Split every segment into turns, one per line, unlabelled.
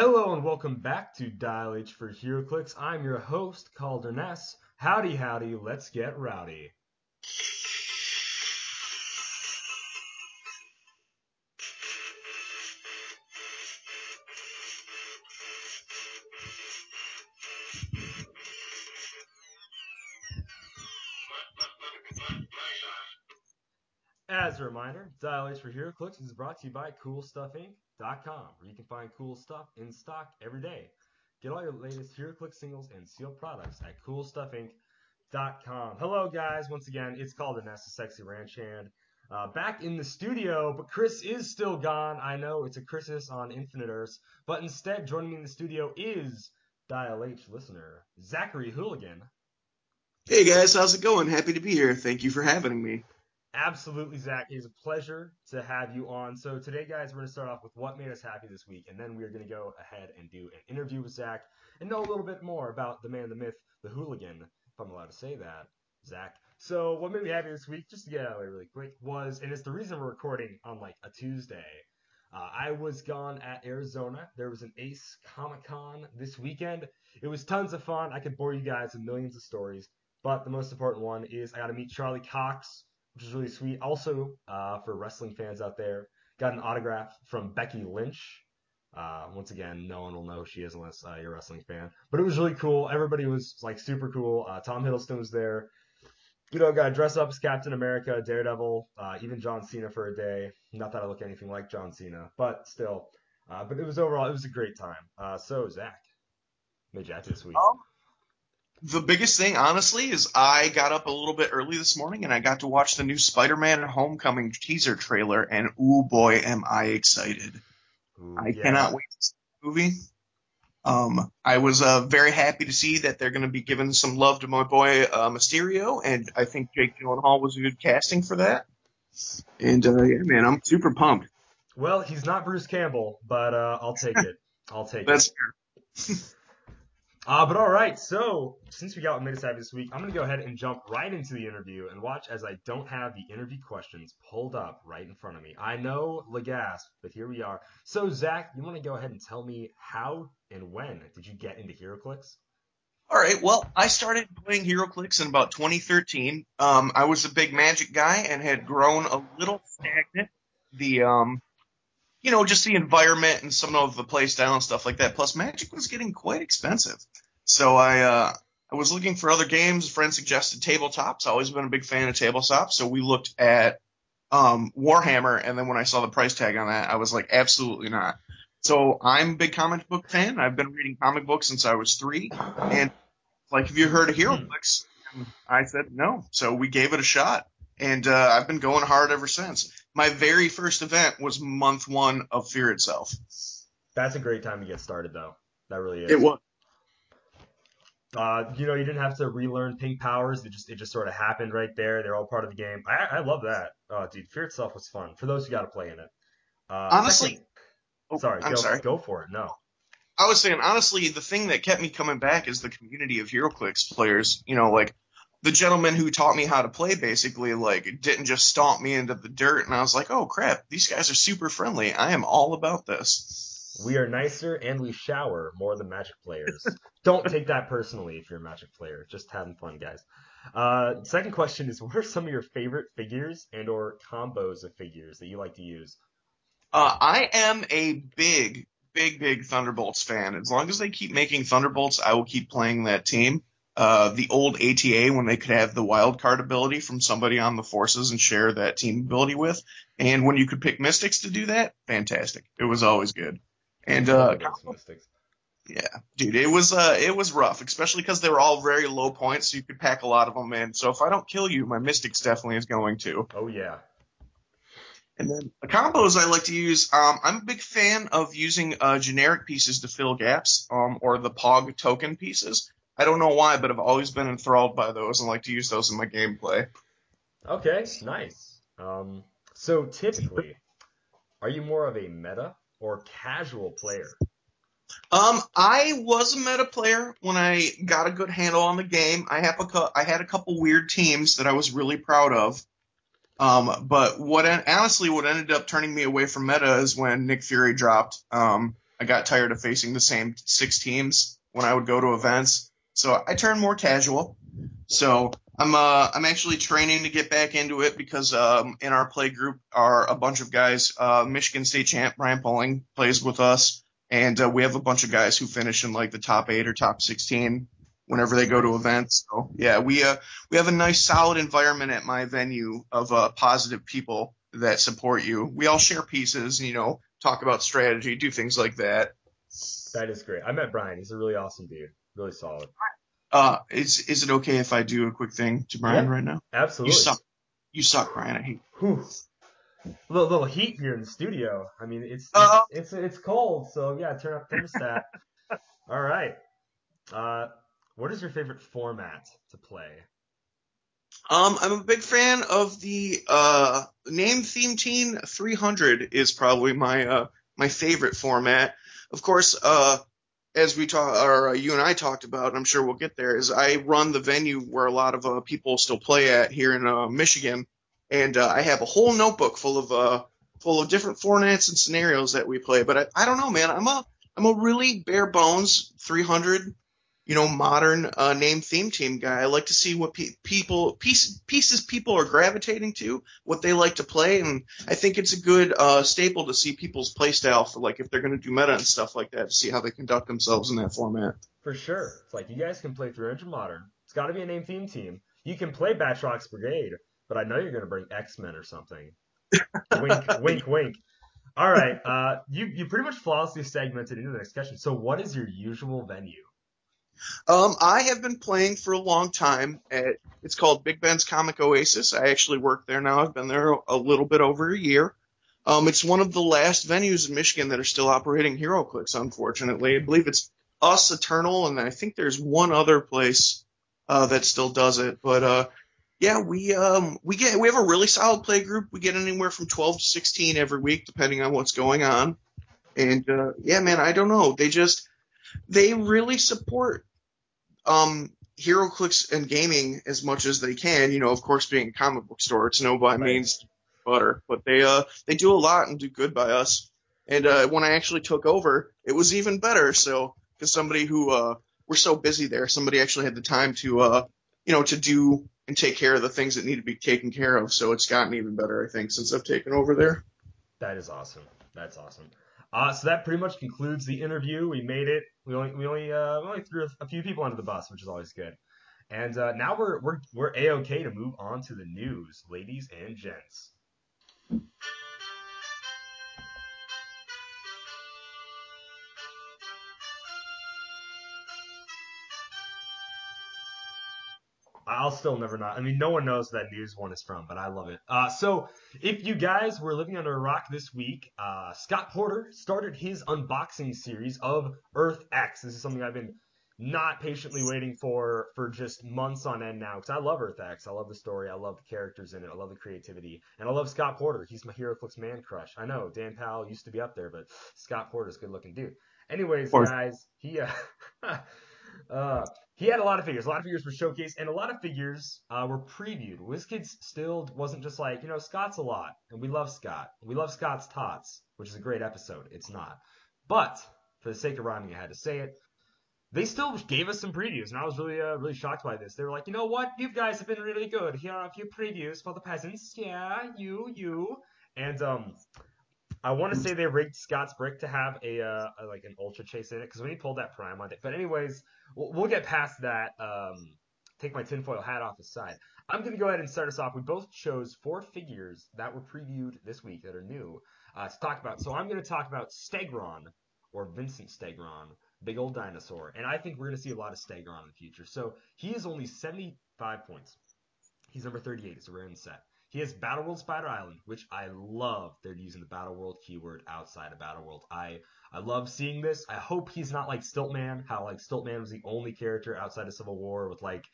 Hello and welcome back to Dial H for HeroClix. I'm your host, Calder Ness. Howdy, howdy, let's get rowdy. Reminder, H for HeroClix is brought to you by CoolStuffInc.com, where you can find cool stuff in stock every day. Get all your latest HeroClix singles and sealed products at CoolStuffInc.com. Hello, guys. Once again, it's Calder Ness, a sexy ranch hand. Uh, back in the studio, but Chris is still gone. I know it's a Christmas on Infinite Earths, but instead, joining me in the studio is Dial H listener Zachary Hooligan.
Hey guys, how's it going? Happy to be here. Thank you for having me.
Absolutely, Zach. It is a pleasure to have you on. So today, guys, we're going to start off with what made us happy this week, and then we're going to go ahead and do an interview with Zach and know a little bit more about the man, the myth, the hooligan, if I'm allowed to say that, Zach. So what made me happy this week, just to get out of the way really quick, was, and it's the reason we're recording on like a Tuesday. Uh, I was gone at Arizona. There was an Ace Comic Con this weekend. It was tons of fun. I could bore you guys with millions of stories, but the most important one is I got to meet Charlie Cox which is really sweet. Also, uh, for wrestling fans out there, got an autograph from Becky Lynch. Uh, once again, no one will know who she is unless uh, you're a wrestling fan. But it was really cool. Everybody was like super cool. Uh, Tom Hiddleston was there. You know, got dressed up as Captain America, Daredevil, uh, even John Cena for a day. Not that I look anything like John Cena, but still. Uh, but it was overall, it was a great time. so Zach, made this week.
Um, the biggest thing, honestly, is I got up a little bit early this morning and I got to watch the new Spider-Man Homecoming teaser trailer, and oh boy, am I excited! Ooh, I yeah. cannot wait to see the movie. Um, I was uh, very happy to see that they're going to be giving some love to my boy uh, Mysterio, and I think Jake Gyllenhaal was a good casting for that. And uh, yeah, man, I'm super pumped.
Well, he's not Bruce Campbell, but uh, I'll take it. I'll take
That's
it. That's fair. Uh, but all right, so since we got happy this week, I'm going to go ahead and jump right into the interview and watch as I don't have the interview questions pulled up right in front of me. I know Legasp, but here we are. So, Zach, you want to go ahead and tell me how and when did you get into HeroClix?
All right, well, I started playing HeroClix in about 2013. Um, I was a big Magic guy and had grown a little stagnant. The um, you know, just the environment and some of the play style and stuff like that. Plus, Magic was getting quite expensive. So I, uh, I was looking for other games. A friend suggested tabletops. I've always been a big fan of tabletops. So we looked at, um, Warhammer. And then when I saw the price tag on that, I was like, absolutely not. So I'm a big comic book fan. I've been reading comic books since I was three. And like, have you heard of HeroClix? I said no. So we gave it a shot. And, uh, I've been going hard ever since my very first event was month one of Fear itself.
That's a great time to get started, though. That really is.
It was.
Uh, you know, you didn't have to relearn pink powers. It just it just sort of happened right there. They're all part of the game. I, I love that. Oh, dude, Fear itself was fun for those who got to play in it.
Uh, honestly, second,
oh, sorry,
I'm
go,
sorry.
Go for it. No.
I was saying honestly, the thing that kept me coming back is the community of HeroClix players. You know, like the gentleman who taught me how to play basically like didn't just stomp me into the dirt and I was like, "Oh crap, these guys are super friendly. I am all about this."
We are nicer and we shower more than Magic players. Don't take that personally if you're a Magic player. Just having fun, guys. Uh, second question is, what are some of your favorite figures and or combos of figures that you like to use?
Uh, I am a big, big, big Thunderbolts fan. As long as they keep making Thunderbolts, I will keep playing that team uh, the old ATA when they could have the wild card ability from somebody on the forces and share that team ability with. And when you could pick Mystics to do that, fantastic. It was always good. And uh, yeah, dude, it was uh, it was rough, especially because they were all very low points, so you could pack a lot of them in. So if I don't kill you, my Mystics definitely is going to.
Oh yeah.
And then the combos I like to use, um, I'm a big fan of using uh, generic pieces to fill gaps, um, or the Pog token pieces. I don't know why, but I've always been enthralled by those and like to use those in my gameplay.
Okay, nice. Um, so typically, are you more of a meta or casual player?
Um, I was a meta player when I got a good handle on the game. I have a I had a couple weird teams that I was really proud of. Um, but what honestly what ended up turning me away from meta is when Nick Fury dropped. Um, I got tired of facing the same six teams when I would go to events. So I turned more casual. So I'm uh I'm actually training to get back into it because um in our play group are a bunch of guys. Uh, Michigan State champ Brian Pauling plays with us, and uh, we have a bunch of guys who finish in like the top eight or top sixteen whenever they go to events. So yeah, we uh we have a nice solid environment at my venue of uh positive people that support you. We all share pieces, you know, talk about strategy, do things like that.
That is great. I met Brian. He's a really awesome dude. Really solid.
Uh, is is it okay if I do a quick thing to Brian
Yeah.
right now?
Absolutely.
You suck. You suck, Brian. I hate.
Whew. Little, little heat here in the studio. I mean, it's it's,
Uh-oh.
it's it's cold, so yeah, turn up thermostat. All right. Uh, what is your favorite format to play?
Um, I'm a big fan of the uh name theme team 300 is probably my uh my favorite format. Of course, uh as we talk or uh, you and I talked about, I'm sure we'll get there is I run the venue where a lot of uh, people still play at here in uh, Michigan and uh, I have a whole notebook full of uh full of different formats and scenarios that we play, but I, I don't know, man. I'm a I'm a really bare bones 300 you know, modern uh, name theme team guy. I like to see what pe- people piece, pieces people are gravitating to, what they like to play, and I think it's a good uh, staple to see people's play style for like if they're going to do meta and stuff like that to see how they conduct themselves in that format.
For sure. It's like you guys can play 300 Modern. It's got to be a name theme team. You can play Batroc's Brigade, but I know you're going to bring X Men or something. wink, wink, wink. All right. Uh, you you pretty much flawlessly segmented into the next question. So, what is your usual venue?
Um, I have been playing for a long time at it's called Big Ben's Comic Oasis. I actually work there now. I've been there a little bit over a year. Um, it's one of the last venues in Michigan that are still operating HeroClix, unfortunately. I believe it's us, Eternal, and I think there's one other place uh, that still does it. But uh, yeah, we um, we get we have a really solid play group. We get anywhere from 12 to 16 every week, depending on what's going on. And uh, yeah, man, I don't know. They just they really support um HeroClix and gaming as much as they can. You know, of course, being a comic book store, it's no by
Right.
means butter, but they uh they do a lot and do good by us. And uh, when I actually took over, it was even better. So, because somebody who uh we're so busy there, somebody actually had the time to uh you know to do and take care of the things that need to be taken care of. So it's gotten even better, I think, since I've taken over there.
That is awesome. That's awesome. Uh, so that pretty much concludes the interview. We made it. We only we only uh, we only threw a few people under the bus, which is always good. And uh, now we're we're we're a okay to move on to the news, ladies and gents. I'll still never not. I mean, no one knows that news one is from, but I love it. Uh, so, if you guys were living under a rock this week, uh, Scott Porter started his unboxing series of Earth X. This is something I've been not patiently waiting for for just months on end now because I love Earth X. I love the story. I love the characters in it. I love the creativity, and I love Scott Porter. He's my HeroClix man crush. I know Dan Powell used to be up there, but Scott Porter's a good looking dude. Anyways, guys, he uh, uh, he had a lot of figures. A lot of figures were showcased, and a lot of figures uh, were previewed. WizKids still wasn't just like, you know, Scott's a lot, and we love Scott. We love Scott's Tots, which is a great episode. It's not. But, for the sake of rhyming, I had to say it. They still gave us some previews, and I was really, uh, really shocked by this. They were like, you know what? You guys have been really good. Here are a few previews for the peasants. Yeah, you, you. And, um, I want to say they rigged Scott's brick to have a, uh, a- like an ultra chase in it because when he pulled that prime on it. But anyways, we'll, we'll get past that. Um, take my tinfoil hat off aside. I'm gonna go ahead and start us off. We both chose four figures that were previewed this week that are new uh, to talk about. So I'm gonna talk about Stegron or Vincent Stegron, big old dinosaur, and I think we're gonna see a lot of Stegron in the future. So he is only 75 points. He's number 38. It's a rare in the set. He has Battle World Spider Island, which I love. They're using the Battle World keyword outside of Battle World. I I love seeing this. I hope he's not like Stiltman, how like Stiltman was the only character outside of Civil War with like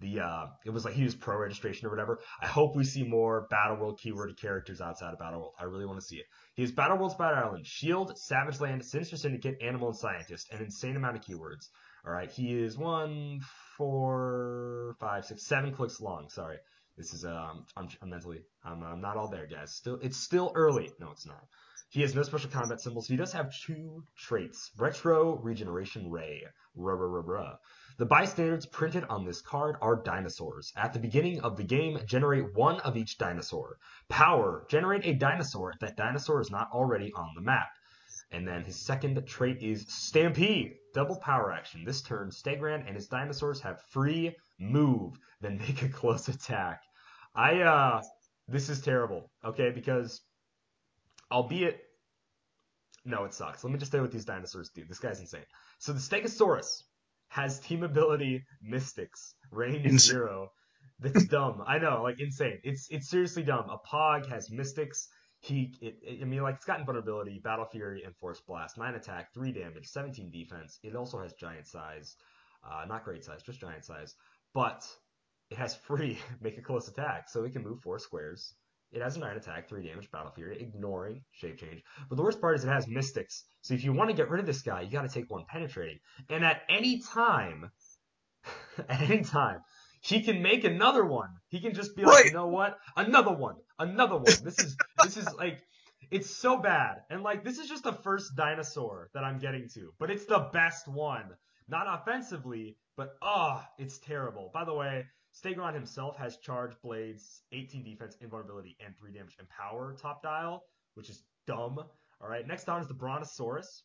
the uh it was like he was pro registration or whatever. I hope we see more Battle World keyword characters outside of Battle World. I really want to see it. He has Battle World Spider Island, Shield, Savage Land, Sinister Syndicate, Animal and Scientist, an insane amount of keywords. All right, he is one, four, five, six, seven clicks long. Sorry. This is um, I'm, I'm mentally, I'm, I'm not all there, guys. Still, it's still early. No, it's not. He has no special combat symbols. He does have two traits: Retro Regeneration Ray. Ruh, ruh, ruh. The bystanders printed on this card are dinosaurs. At the beginning of the game, generate one of each dinosaur. Power: generate a dinosaur if that dinosaur is not already on the map. And then his second trait is Stampede, double power action. This turn, Stegron and his dinosaurs have free move, then make a close attack. I uh this is terrible, okay, because albeit no, it sucks. Let me just say what these dinosaurs do. This guy's insane. So the Stegosaurus has team ability Mystics, range
Insane.
zero. That's dumb. I know, like insane. It's it's seriously dumb. A Pog has Mystics. He, it, it- I mean, like it's got invulnerability, Battle Fury, and Force Blast. Nine attack, three damage, 17 defense. It also has giant size, uh, not great size, just giant size. But it has free make a close attack, so it can move four squares. It has a nine attack, three damage, Battle Fury, ignoring shape change. But the worst part is it has Mystics. So if you want to get rid of this guy, you got to take one penetrating. And at any time, at any time, he can make another one. He can just be like, you know what? Another one. Another one. This is this is like it's so bad. And like this is just the first dinosaur that I'm getting to, but it's the best one. Not offensively, but ah, it's terrible. By the way, Stegron himself has charge blades, 18 defense, invulnerability, and 3 damage and power top dial, which is dumb. All right, next down is the Brontosaurus.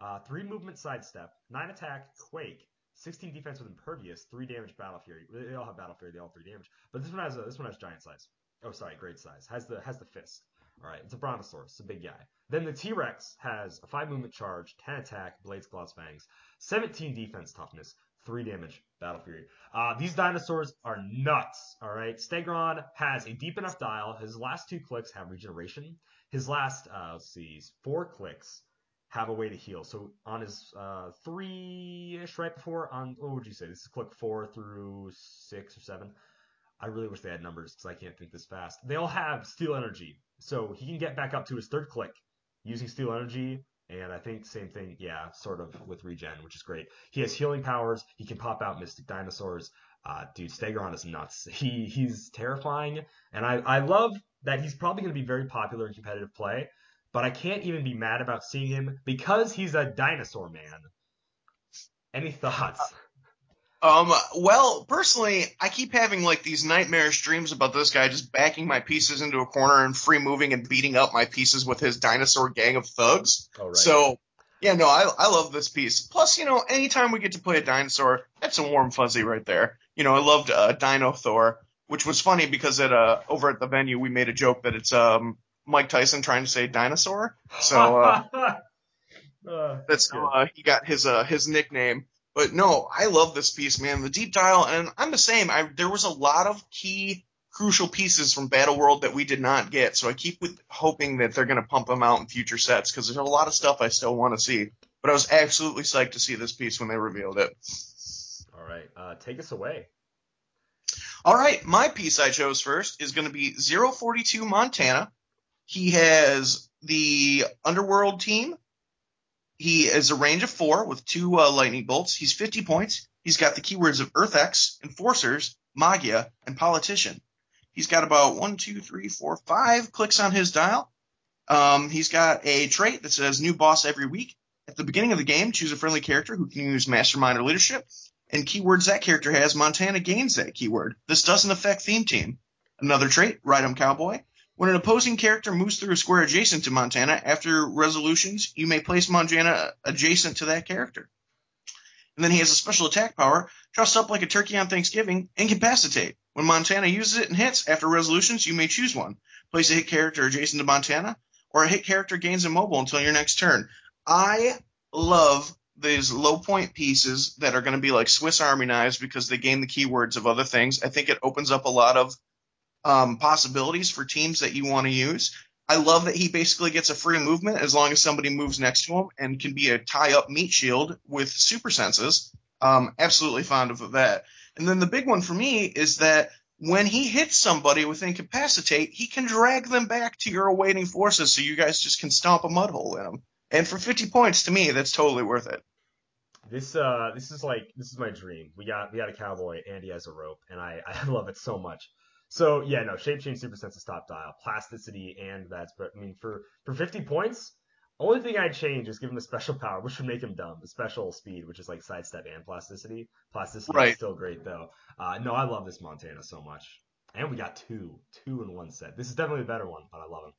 Uh, 3 movement sidestep, 9 attack, quake, 16 defense with impervious, 3 damage battle fury. They all have battle fury, they all 3 damage. But this one has a, this one has giant size. Oh, sorry, great size. Has the has the fist. All right, it's a Brontosaurus, a big guy. Then the T-Rex has a 5 movement charge, 10 attack, blades, claws, fangs, 17 defense toughness, 3 damage, battle fury. Uh, these dinosaurs are nuts, all right? Stegron has a deep enough dial. His last two clicks have regeneration. His last, uh, let's see, four clicks have a way to heal. So on his uh, three-ish right before, on what would you say? This is click four through six or seven. I really wish they had numbers because I can't think this fast. They all have steel energy, so he can get back up to his third click using steel energy. And I think same thing, yeah, sort of with regen, which is great. He has healing powers. He can pop out mystic dinosaurs. Uh, dude, Stegron is nuts. He he's terrifying, and I I love that he's probably going to be very popular in competitive play. But I can't even be mad about seeing him because he's a dinosaur man. Any thoughts?
Um, well, personally, I keep having like these nightmarish dreams about this guy just backing my pieces into a corner and free moving and beating up my pieces with his dinosaur gang of thugs.
Right.
So, yeah, no, I, I love this piece. Plus, you know, anytime we get to play a dinosaur, that's a warm fuzzy right there. You know, I loved uh, Dino Thor, which was funny because at uh over at the venue we made a joke that it's um Mike Tyson trying to say dinosaur. So uh,
Uh,
that's how uh, he got his uh his nickname. But no, I love this piece, man. The deep dial, and I'm the same. I there was a lot of key crucial pieces from Battle World that we did not get, so I keep with hoping that they're gonna pump them out in future sets because there's a lot of stuff I still want to see. But I was absolutely psyched to see this piece when they revealed it.
All right. Uh, take us away.
All right, my piece I chose first is going to be 042 Montana. He has the Underworld team. He is a range of four with two uh, lightning bolts. He's 50 points. He's got the keywords of Earth-X, Enforcers, Maggia, and Politician. He's got about one, two, three, four, five clicks on his dial. Um, he's got a trait that says new boss every week. At the beginning of the game, choose a friendly character who can use Mastermind or Leadership and keywords that character has, Montana gains that keyword. This doesn't affect theme team. Another trait, Ride 'em Cowboy. When an opposing character moves through a square adjacent to Montana, after resolutions, you may place Montana adjacent to that character. And then he has a special attack power, trussed up like a turkey on Thanksgiving, Incapacitate. When Montana uses it and hits, after resolutions, you may choose one. Place a hit character adjacent to Montana, or a hit character gains immobile until your next turn. I love these low point pieces that are going to be like Swiss Army knives because they gain the keywords of other things. I think it opens up a lot of um, possibilities for teams that you want to use. I love that he basically gets a free movement as long as somebody moves next to him and can be a tie up meat shield with super senses. Um, absolutely fond of that. And then the big one for me is that when he hits somebody with incapacitate, he can drag them back to your awaiting forces so you guys just can stomp a mud hole in them. And for 50 points, to me, that's totally worth it.
This uh this is like this is my dream. We got we got a cowboy and he has a rope and I I love it so much. So yeah, no, shape change super sense is top dial, plasticity, and that's. But I mean, for for 50 points, only thing I'd change is give him a special power, which would make him dumb. The special speed, which is like sidestep and plasticity. Plasticity
Right.
is still great though. Uh, no, I love this Montana so much. And we got two, two in one set. This is definitely a better one, but I love him.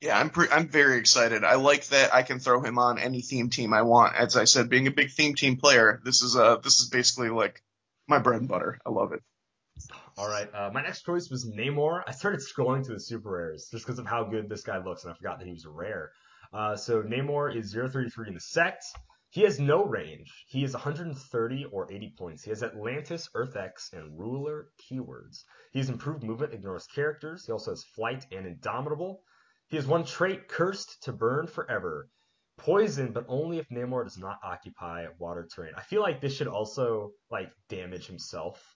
Yeah, I'm pre- I'm very excited. I like that I can throw him on any theme team I want. As I said, being a big theme team player, this is uh this is basically like my bread and butter. I love it.
All right, uh, my next choice was Namor. I started scrolling to the super rares just because of how good this guy looks, and I forgot that he was rare. Uh, so Namor is 033 in the sect. He has no range. He is 130 or 80 points. He has Atlantis, Earth X, and Ruler keywords. He has improved movement, ignores characters. He also has flight and indomitable. He has one trait, cursed to burn forever. Poison, but only if Namor does not occupy water terrain. I feel like this should also like damage himself.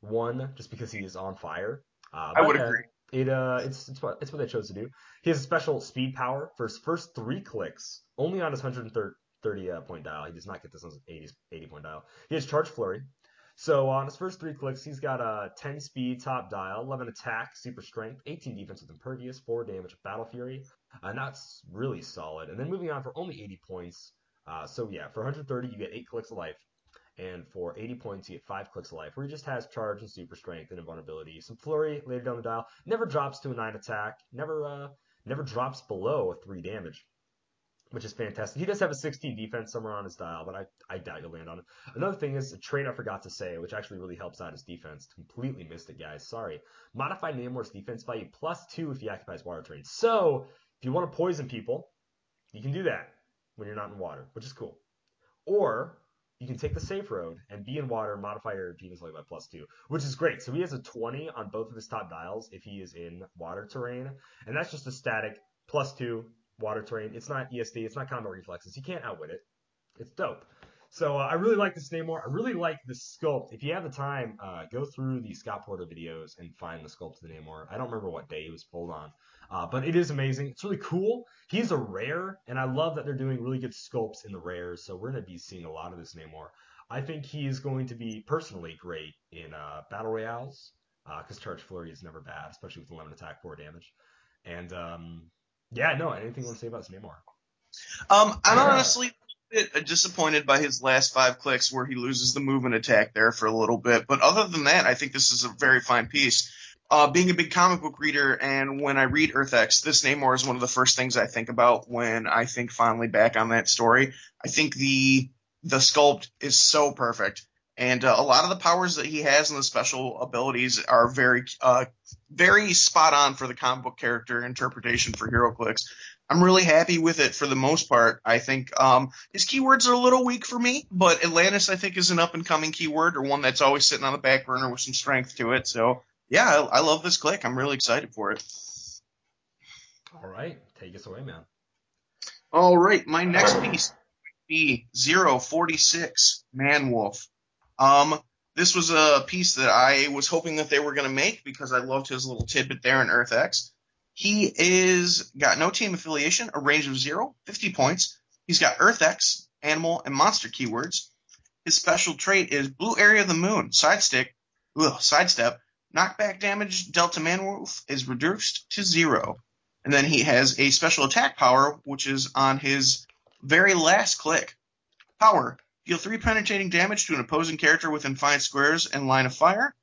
One, just because he is on fire. Uh,
I would
uh,
agree.
It uh, it's it's what it's what they chose to do. He has a special speed power for his first three clicks, only on his 130 uh, point dial. He does not get this on his 80, 80 point dial. He has charge flurry. So on his first three clicks, he's got a 10 speed top dial, 11 attack, super strength, 18 defense with impervious, 4 damage, battle fury. Uh, and that's really solid. And then moving on for only 80 points. Uh, so yeah, for 130, you get 8 clicks of life. And for 80 points, you get 5 clicks of life, where he just has charge and super strength and invulnerability. Some flurry later down the dial. Never drops to a 9 attack. Never uh, never drops below a 3 damage, which is fantastic. He does have a 16 defense somewhere on his dial, but I, I doubt you'll land on it. Another thing is a trait I forgot to say, which actually really helps out his defense. Completely missed it, guys. Sorry. Modify Namor's defense value plus 2 if he occupies water terrain. So, if you want to poison people, you can do that when you're not in water, which is cool. Or you can take the safe road and be in water, modify your defense value by plus two, which is great. So he has a 20 on both of his top dials if he is in water terrain, and that's just a static plus two water terrain. It's not ESD, it's not combat reflexes. You can't outwit it. It's dope. So uh, I really like this Namor. I really like the sculpt. If you have the time, uh, go through the Scott Porter videos and find the sculpt of the Namor. I don't remember what day it was pulled on, uh, but it is amazing. It's really cool. He's a rare, and I love that they're doing really good sculpts in the rares. So we're going to be seeing a lot of this Namor. I think he is going to be personally great in uh, battle royales because Charge Flurry is never bad, especially with 11 attack, 4 damage. And um, yeah, no, anything you want to say about this Namor?
Um, I'm honestly a bit disappointed by his last five clicks where he loses the movement attack there for a little bit. But other than that, I think this is a very fine piece. Uh, being a big comic book reader, and when I read Earth X, this Namor is one of the first things I think about when I think finally back on that story. I think the the sculpt is so perfect, and uh, a lot of the powers that he has and the special abilities are very uh, very spot on for the comic book character interpretation for HeroClix. I'm really happy with it for the most part. I think um, his keywords are a little weak for me, but Atlantis I think is an up and coming keyword or one that's always sitting on the back burner with some strength to it. So yeah, I, I love this click. I'm really excited for it.
All right, take us away, man.
All right, my next piece be 046 Man Wolf. Um, this was a piece that I was hoping that they were going to make because I loved his little tidbit there in Earth X. He is got no team affiliation, a range of zero, 50 points. He's got Earth X, animal, and monster keywords. His special trait is blue area of the moon, side stick, ugh, sidestep, knockback damage dealt to Manwolf is reduced to zero. And then he has a special attack power, which is on his very last click. Power. Deal three penetrating damage to an opposing character within five squares and line of fire.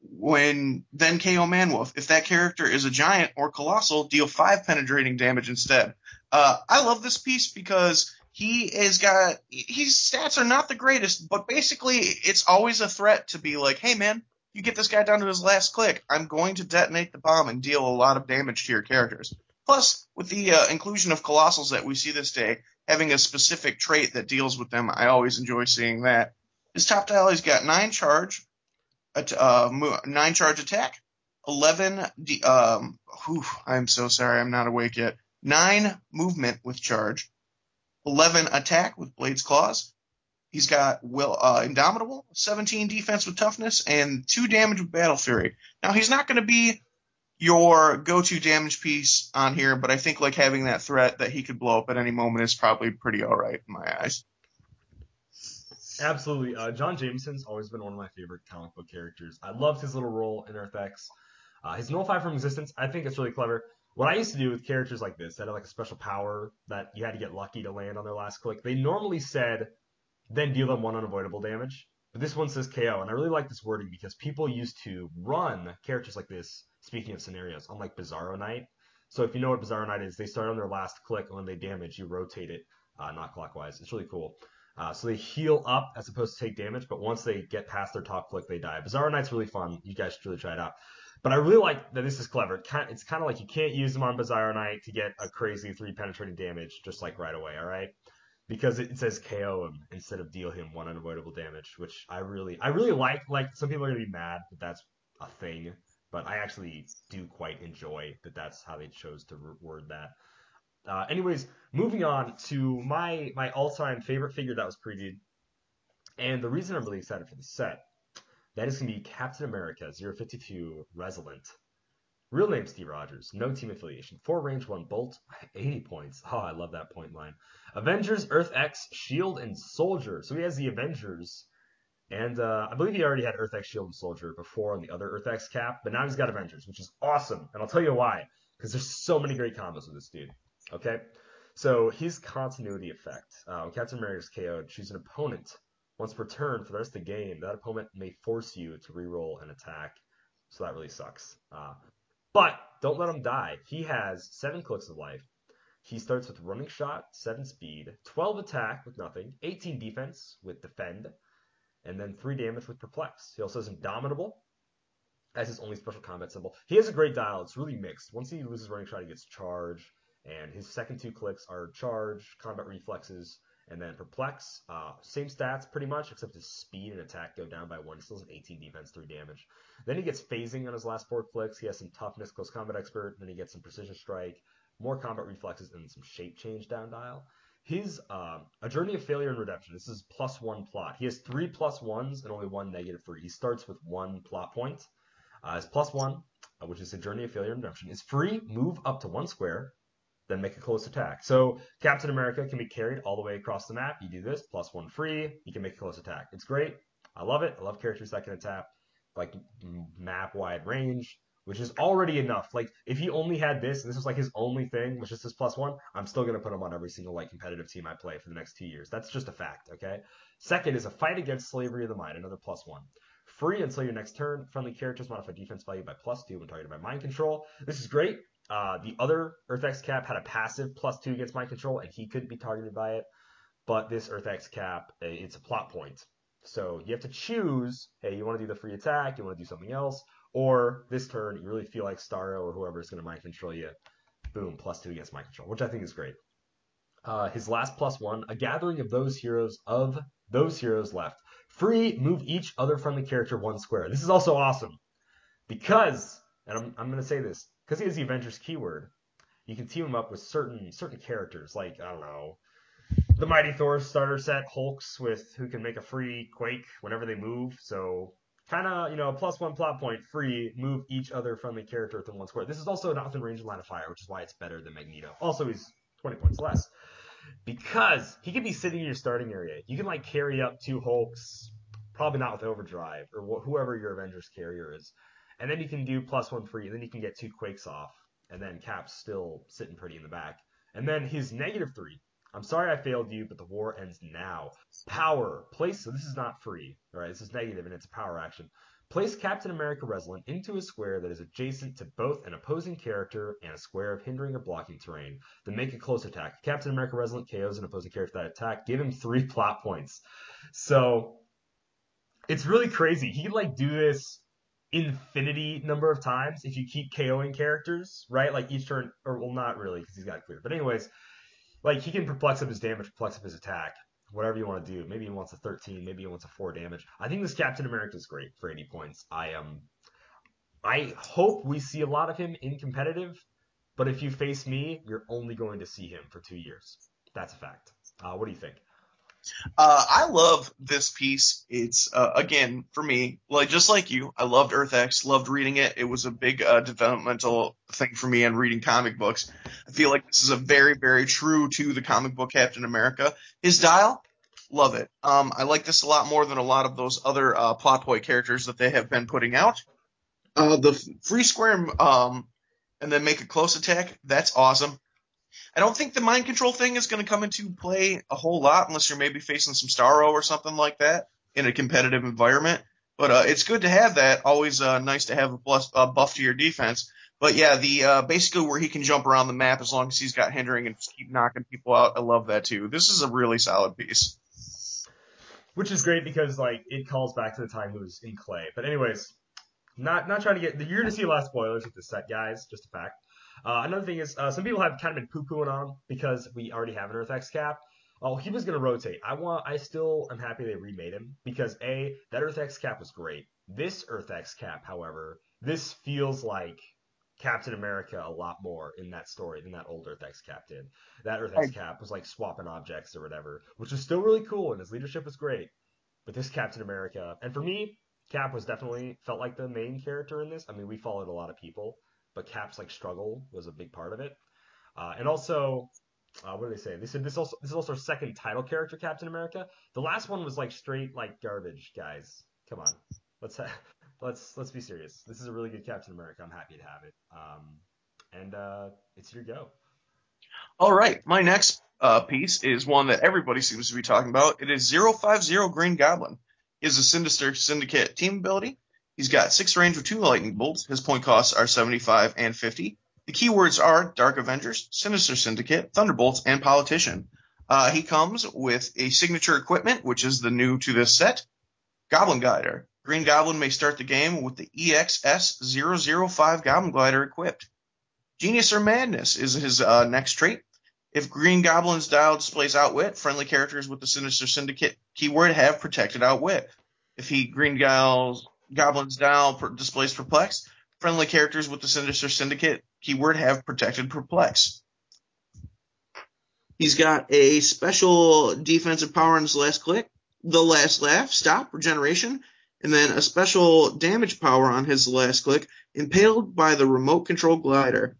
When then KO Manwolf. If that character is a giant or colossal, deal five penetrating damage instead. Uh, I love this piece because he is got his stats are not the greatest, but basically it's always a threat to be like, hey man, you get this guy down to his last click, I'm going to detonate the bomb and deal a lot of damage to your characters. Plus, with the uh, inclusion of colossals that we see this day, having a specific trait that deals with them, I always enjoy seeing that. His top dial, he's got nine charge, uh, nine charge attack, eleven. D, um, whew, I'm so sorry, I'm not awake yet. Nine movement with charge, eleven attack with blades claws. He's got will uh, indomitable, 17 defense with toughness, and two damage with battle fury. Now he's not going to be your go-to damage piece on here, but I think like having that threat that he could blow up at any moment is probably pretty all right in my eyes.
Absolutely. Uh, John Jameson's always been one of my favorite comic book characters. I loved his little role in Earth X. Uh, his nullify from existence, I think it's really clever. What I used to do with characters like this that had like a special power that you had to get lucky to land on their last click, they normally said, then deal them one unavoidable damage. But this one says KO, and I really like this wording because people used to run characters like this, speaking of scenarios, on like Bizarro Knight. So if you know what Bizarro Knight is, they start on their last click, and when they damage, you rotate it, uh, not clockwise. It's really cool. Uh, so they heal up as opposed to take damage, but once they get past their top click, they die. Bizarro Knight's really fun. You guys should really try it out. But I really like that this is clever. It's kind of like you can't use them on Bizarro Knight to get a crazy three penetrating damage just like right away, all right? Because it says KO him instead of deal him one unavoidable damage, which I really, I really like. Like some people are gonna be mad that that's a thing, but I actually do quite enjoy that that's how they chose to word that. Uh, anyways, moving on to my my all-time favorite figure that was previewed, and the reason I'm really excited for the set, that is going to be Captain America 052 Resilient. Real name Steve Rogers, no team affiliation, four range, one bolt, 80 points. Oh, I love that point line. Avengers, Earth X, Shield, and Soldier. So he has the Avengers, and uh, I believe he already had Earth X, Shield, and Soldier before on the other Earth X cap, but now he's got Avengers, which is awesome. And I'll tell you why, because there's so many great combos with this dude. Okay, so his continuity effect. Uh, Captain America's KO'd, choose an opponent. Once per turn for the rest of the game, that opponent may force you to reroll an attack. So that really sucks. Uh, but don't let him die. He has seven clicks of life. He starts with running shot, seven speed, 12 attack with nothing, 18 defense with defend, and then three damage with perplex. He also has indomitable as his only special combat symbol. He has a great dial. It's really mixed. Once he loses running shot, he gets charge. And his second two clicks are Charge, Combat Reflexes, and then Perplex. Uh, same stats pretty much, except his speed and attack go down by one. He still has 18 defense, 3 damage. Then he gets phasing on his last four clicks. He has some toughness, close combat expert. Then he gets some precision strike, more combat reflexes, and some shape change down dial. His uh, A Journey of Failure and Redemption. This is plus one plot. He has three plus ones and only one negative three. He starts with one plot point. Uh, his plus one, uh, which is A Journey of Failure and Redemption, is free. Move up to one square then make a close attack. So Captain America can be carried all the way across the map. You do this, plus one free, you can make a close attack. It's great. I love it. I love characters that can attack like map wide range, which is already enough. Like if he only had this, and this was like his only thing, which is his plus one, I'm still gonna put him on every single like competitive team I play for the next two years. That's just a fact, okay? Second is a fight against slavery of the mind, another plus one. Free until your next turn. Friendly characters modify defense value by plus two when targeted by mind control. This is great. Uh, the other EarthX cap had a passive plus two against mind control, and he couldn't be targeted by it. But this EarthX cap, it's a plot point. So you have to choose, hey, you want to do the free attack, you want to do something else, or this turn, you really feel like Starro or whoever is going to mind control you. Boom, plus two against mind control, which I think is great. Uh, his last plus one, a gathering of those heroes of those heroes left. Free, move each other friendly character one square. This is also awesome because, and I'm, I'm going to say this, because he has the Avengers keyword, you can team him up with certain certain characters, like I don't know, the Mighty Thor starter set Hulks with who can make a free Quake whenever they move. So kind of you know plus one plot point free move each other friendly character within one square. This is also not within range line of fire, which is why it's better than Magneto. Also, he's 20 points less because he can be sitting in your starting area. You can like carry up two Hulks, probably not with Overdrive or wh- whoever your Avengers carrier is. And then you can do plus one free, and then you can get two quakes off, and then Cap's still sitting pretty in the back. And then his negative three. I'm sorry I failed you, but the war ends now. Power. Place, so this is not free, alright? This is negative and it's a power action. Place Captain America Resilient into a square that is adjacent to both an opposing character and a square of hindering or blocking terrain. Then make a close attack. Captain America Resilient KOs an opposing character that attack. Give him three plot points. So it's really crazy. He like do this infinity number of times if you keep KOing characters, right? Like each turn, or well, not really because he's got clear. But anyways, like he can perplex up his damage, perplex up his attack, whatever you want to do. Maybe he wants a 13, maybe he wants a 4 damage. I think this Captain America is great for 80 points. I am. Um, I hope we see a lot of him in competitive, but if you face me, you're only going to see him for two years. That's a fact. Uh, what do you think?
Uh, I love this piece. It's uh, again for me, like just like you, I loved Earth X, loved reading it. It was a big uh, developmental thing for me and reading comic books. I feel like this is a very, very true to the comic book Captain America. His dial, Love it. Um, I like this a lot more than a lot of those other uh, plot point characters that they have been putting out. Uh, the free square um, and then make a close attack. That's awesome. I don't think the mind control thing is going to come into play a whole lot unless you're maybe facing some Starro or something like that in a competitive environment. But uh, it's good to have that. Always uh, nice to have a, plus, buff to your defense. But yeah, the uh, basically where he can jump around the map as long as he's got hindering and just keep knocking people out. I love that too. This is a really solid piece.
Which is great because like it calls back to the time he was in clay. But anyways, not not trying to get you're gonna see a lot of spoilers with this set, guys. Just a fact. Uh, another thing is uh, some people have kind of been poo-pooing on him because we already have an Earth X cap. Oh, he was gonna rotate. I want. I still am happy they remade him because a that Earth X cap was great. This Earth X cap, however, this feels like Captain America a lot more in that story than that old Earth X Cap did. That Earth X Cap was like swapping objects or whatever, which was still really cool and his leadership was great. But this Captain America, and for me, Cap was definitely felt like the main character in this. I mean, we followed a lot of people, but Cap's like struggle was a big part of it. Uh, and also, uh, what do they say? They said this also this is also our second title character, Captain America. The last one was like straight like garbage, guys. Come on, let's ha- let's let's be serious. This is a really good Captain America. I'm happy to have it. Um, and uh, it's your go.
All right, my next uh, piece is one that everybody seems to be talking about. It is 050 Green Goblin. Is a Sinister Syndicate team ability. He's got six range with two lightning bolts. His point costs are 75 and 50. The keywords are Dark Avengers, Sinister Syndicate, Thunderbolts, and Politician. Uh, he comes with a signature equipment, which is the new to this set, Goblin Glider. Green Goblin may start the game with the EXS-005 Goblin Glider equipped. Genius or Madness is his uh, next trait. If Green Goblin's dial displays Outwit, friendly characters with the Sinister Syndicate keyword have protected Outwit. If he Green Goblin's dial per, displays Perplex, friendly characters with the Sinister Syndicate keyword have protected Perplex. He's got a special defensive power on his last click, the last laugh, stop, regeneration, and then a special damage power on his last click, impaled by the remote control glider.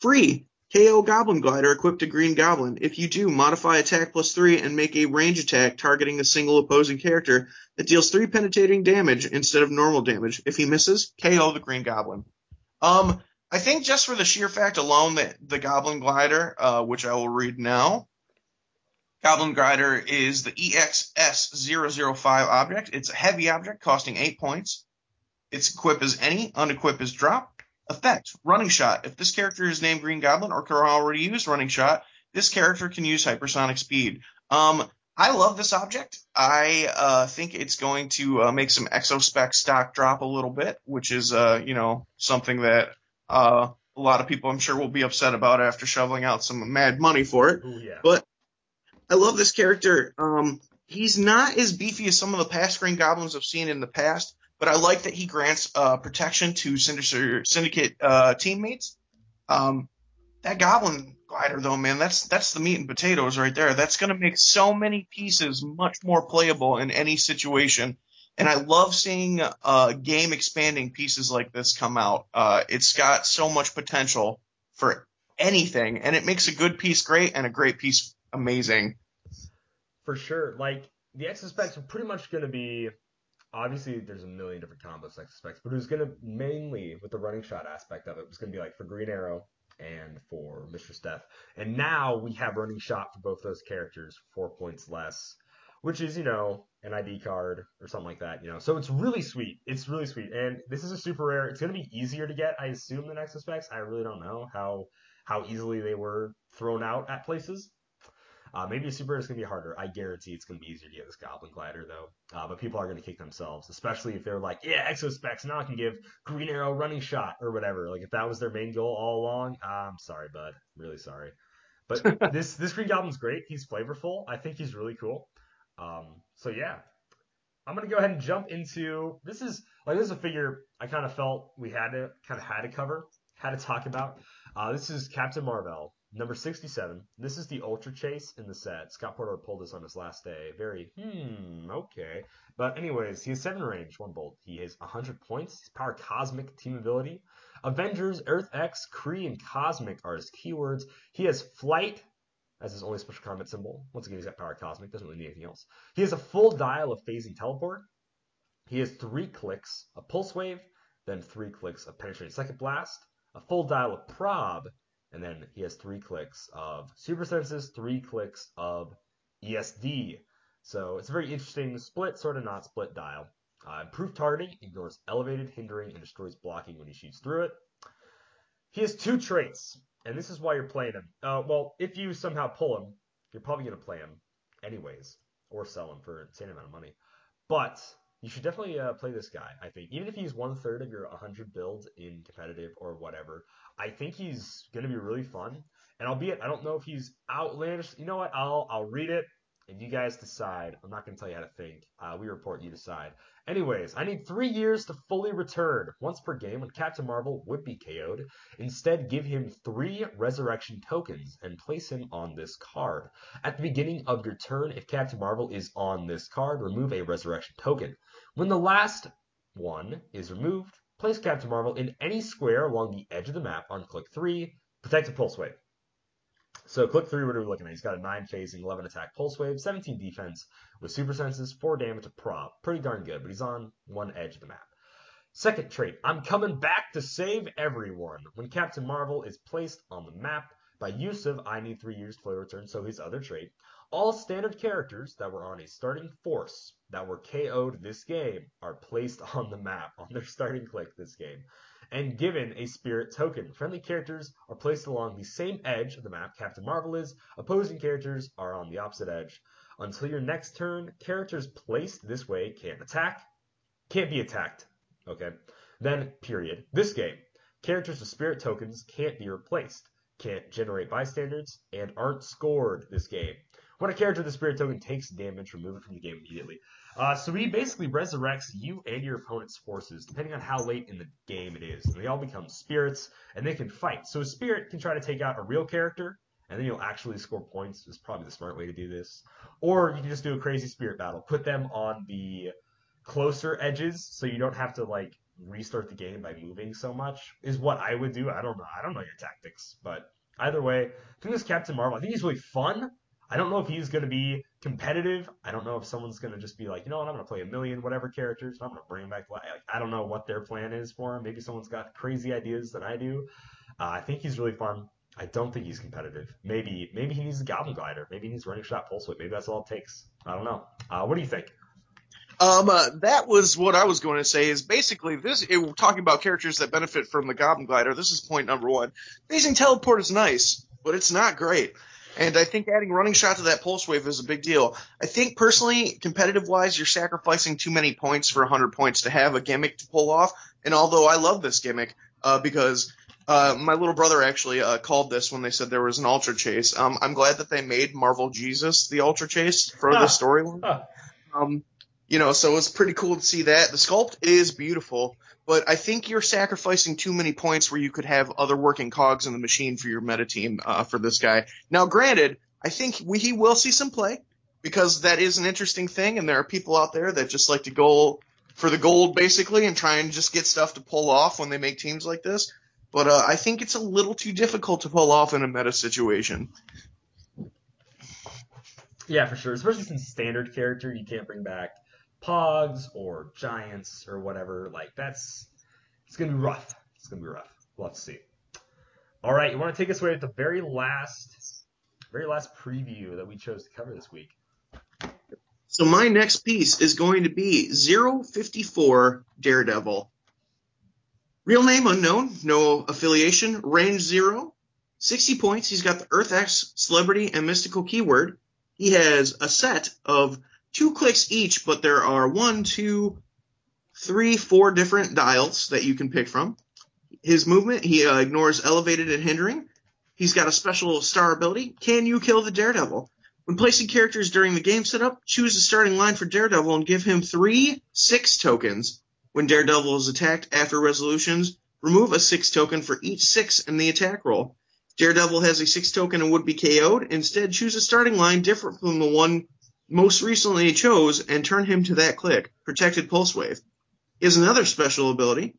Free, KO Goblin Glider equipped to Green Goblin. If you do, modify attack plus three and make a range attack targeting a single opposing character that deals three penetrating damage instead of normal damage. If he misses, KO the Green Goblin. Um, I think just for the sheer fact alone that the Goblin Glider, uh, which I will read now, Goblin Glider is the EXS005 object. It's a heavy object costing 8 points. Its equip is any, unequip is drop. Effect, Running Shot. If this character is named Green Goblin or can already use Running Shot, this character can use hypersonic speed. Um, I love this object. I uh, think it's going to uh, make some exospec stock drop a little bit, which is, uh, you know, something that uh, a lot of people I'm sure will be upset about after shoveling out some mad money for it.
Ooh, yeah.
But I love this character. Um, he's not as beefy as some of the past Green Goblins I've seen in the past, but I like that he grants uh, protection to Syndicate, Syndicate uh, teammates. Um, that Goblin glider, though, man, that's that's the meat and potatoes right there. That's going to make so many pieces much more playable in any situation. And I love seeing uh, game expanding pieces like this come out. Uh, it's got so much potential for anything, and it makes a good piece great and a great piece amazing.
For sure. Like the exospecs are pretty much going to be obviously there's a million different combos exospecs, but it was to mainly with the running shot aspect of it, was to be like for Green Arrow and for Mr. Death. And now we have running shot for both those characters, four points less, which is, you know, an ID card or something like that, you know. So it's really sweet. It's really sweet. And this is a super rare. It's to be easier to get, I assume, than exospecs. I really don't know how how easily they were thrown out at places. Uh, maybe a super is going to be harder. I guarantee it's going to be easier to get this Goblin Glider, though. Uh, but people are going to kick themselves, especially if they're like, yeah, Exospecs, now I can give Green Arrow running shot or whatever. Like, if that was their main goal all along, I'm sorry, bud. I'm really sorry. But this, this Green Goblin's great. He's flavorful. I think he's really cool. Um, so, yeah. I'm going to go ahead and jump into this is like this is a figure I kind of felt we had to kind of had to cover, had to talk about. Uh, this is Captain Marvel. Number 67. This is the Ultra Chase in the set. Scott Porter pulled this on his last day. Very, hmm, okay. But anyways, he has 7 range, 1 bolt. He has 100 points. His power Cosmic team ability. Avengers, Earth X, Kree, and Cosmic are his keywords. He has Flight, as his only special combat symbol. Once again, he's got power cosmic, doesn't really need anything else. He has a full dial of phasing teleport. He has three clicks of pulse wave, then three clicks of penetrating second blast, a full dial of prob, and then he has three clicks of super senses, three clicks of ESD. So it's a very interesting split, sort of not split dial. Uh, improved targeting ignores elevated, hindering, and destroys blocking when he shoots through it. He has two traits, and this is why you're playing him. Uh, well, if you somehow pull him, you're probably going to play him anyways, or sell him for an insane amount of money. But you should definitely uh, play this guy. I think even if he's one third of your 100 build in competitive or whatever, I think he's to be really fun. And albeit I don't know if he's outlandish. You know what? I'll I'll read it and you guys decide. I'm not going to tell you how to think. Uh, we report, you decide. Anyways, I need three years to fully return once per game when Captain Marvel would be KO'd. Instead, give him three resurrection tokens and place him on this card. At the beginning of your turn, if Captain Marvel is on this card, remove a resurrection token. When the last one is removed, place Captain Marvel in any square along the edge of the map on click 3, protected pulse wave. So click three, what are we looking at? He's got a 9 phasing, 11 attack pulse wave, 17 defense with super senses, 4 damage to prop. Pretty darn good, but he's on one edge of the map. Second trait, I'm coming back to save everyone. When Captain Marvel is placed on the map by use of I need three years to play return, so his other trait, all standard characters that were on a starting force that were KO'd this game are placed on the map on their starting click this game and given a spirit token. Friendly characters are placed along the same edge of the map Captain Marvel is. Opposing characters are on the opposite edge. Until your next turn, characters placed this way can't attack, can't be attacked. Okay. Then, period. This game, characters with spirit tokens can't be replaced, can't generate bystanders, and aren't scored this game. When a character with a spirit token takes damage, remove it from the game immediately. Uh, so he basically resurrects you and your opponent's forces, depending on how late in the game it is. And they all become spirits, and they can fight. So a spirit can try to take out a real character, and then you'll actually score points. Is probably the smart way to do this. Or you can just do a crazy spirit battle. Put them on the closer edges, so you don't have to like restart the game by moving so much. Is what I would do. I don't know. I don't know your tactics, but either way, I think this Captain Marvel. I think he's really fun. I don't know if he's going to be competitive. I don't know if someone's going to just be like, you know what, I'm going to play a million whatever characters. I'm going to bring him back. Like, I don't know what their plan is for him. Maybe someone's got crazy ideas than I do. Uh, I think he's really fun. I don't think he's competitive. Maybe maybe he needs a Goblin Glider. Maybe he needs running shot pulse whip. Maybe that's all it takes. I don't know. Uh, what do you think?
Um, uh, that was what I was going to say. Is basically this. It, we're talking about characters that benefit from the Goblin Glider. This is point number one. Phasing teleport is nice, but it's not great. And I think adding running shot to that pulse wave is a big deal. I think personally, competitive wise, you're sacrificing too many points for 100 points to have a gimmick to pull off. And although I love this gimmick, uh, because uh, my little brother actually uh, called this when they said there was an ultra chase. Um, I'm glad that they made Marvel Jesus the ultra chase for the storyline. Um, you know, so it's pretty cool to see that. The sculpt is beautiful, but I think you're sacrificing too many points where you could have other working cogs in the machine for your meta team uh, for this guy. Now, granted, I think we, he will see some play because that is an interesting thing, and there are people out there that just like to go for the gold basically and try and just get stuff to pull off when they make teams like this. But uh, I think it's a little too difficult to pull off in a meta situation.
Yeah, for sure. Especially since standard character you can't bring back pogs or giants or whatever. Like that's it's gonna be rough. It's gonna be rough. We'll have to see. All right, you want to take us away with the very last, very last preview that we chose to cover this week.
So my next piece is going to be 054 Daredevil. Real name unknown, no affiliation, range zero, 60 points. He's got the Earth X celebrity and mystical keyword. He has a set of two clicks each, but there are one, two, three, four different dials that you can pick from. His movement, he uh, ignores elevated and hindering. He's got a special star ability. Can you kill the Daredevil? When placing characters during the game setup, choose a starting line for Daredevil and give him three six tokens. When Daredevil is attacked after resolutions, remove a six token for each six in the attack roll. Daredevil has a six token and would be KO'd. Instead, choose a starting line different from the one most recently chose and turn him to that click, Protected Pulse Wave. is another special ability.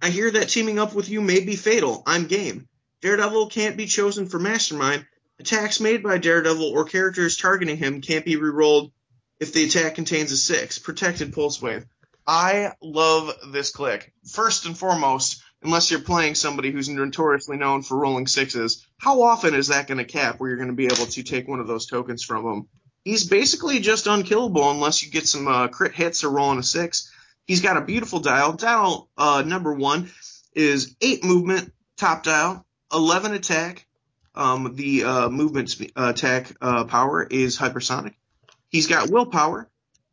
I hear that teaming up with you may be fatal. I'm game. Daredevil can't be chosen for Mastermind. Attacks made by Daredevil or characters targeting him can't be rerolled if the attack contains a six. Protected pulse wave. I love this click. First and foremost, unless you're playing somebody who's notoriously known for rolling sixes, how often is that going to cap where you're going to be able to take one of those tokens from him? He's basically just unkillable unless you get some uh, crit hits or rolling a six. He's got a beautiful dial. Dial uh, number one is eight movement, top dial, 11 attack. Um, the uh, movement uh, attack uh, power is hypersonic. He's got willpower,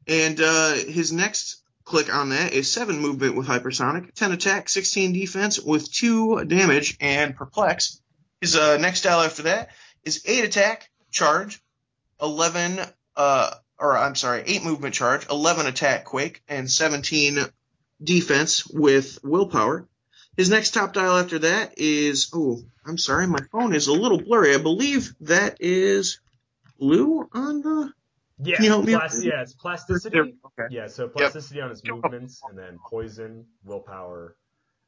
and uh, his next click on that is seven movement with hypersonic, 10 attack, 16 defense with two damage and perplex. His next dial after that is eight attack, charge, 11 uh, or I'm sorry, eight movement charge, 11 attack quake, and 17 defense with willpower. His next top dial after that is, oh, I'm sorry, my phone is a little blurry. I believe that is blue on the.
Yeah,
Can you help me
plas- yeah, it's plasticity.
Okay.
Yeah, so plasticity on his movements, and then poison, willpower.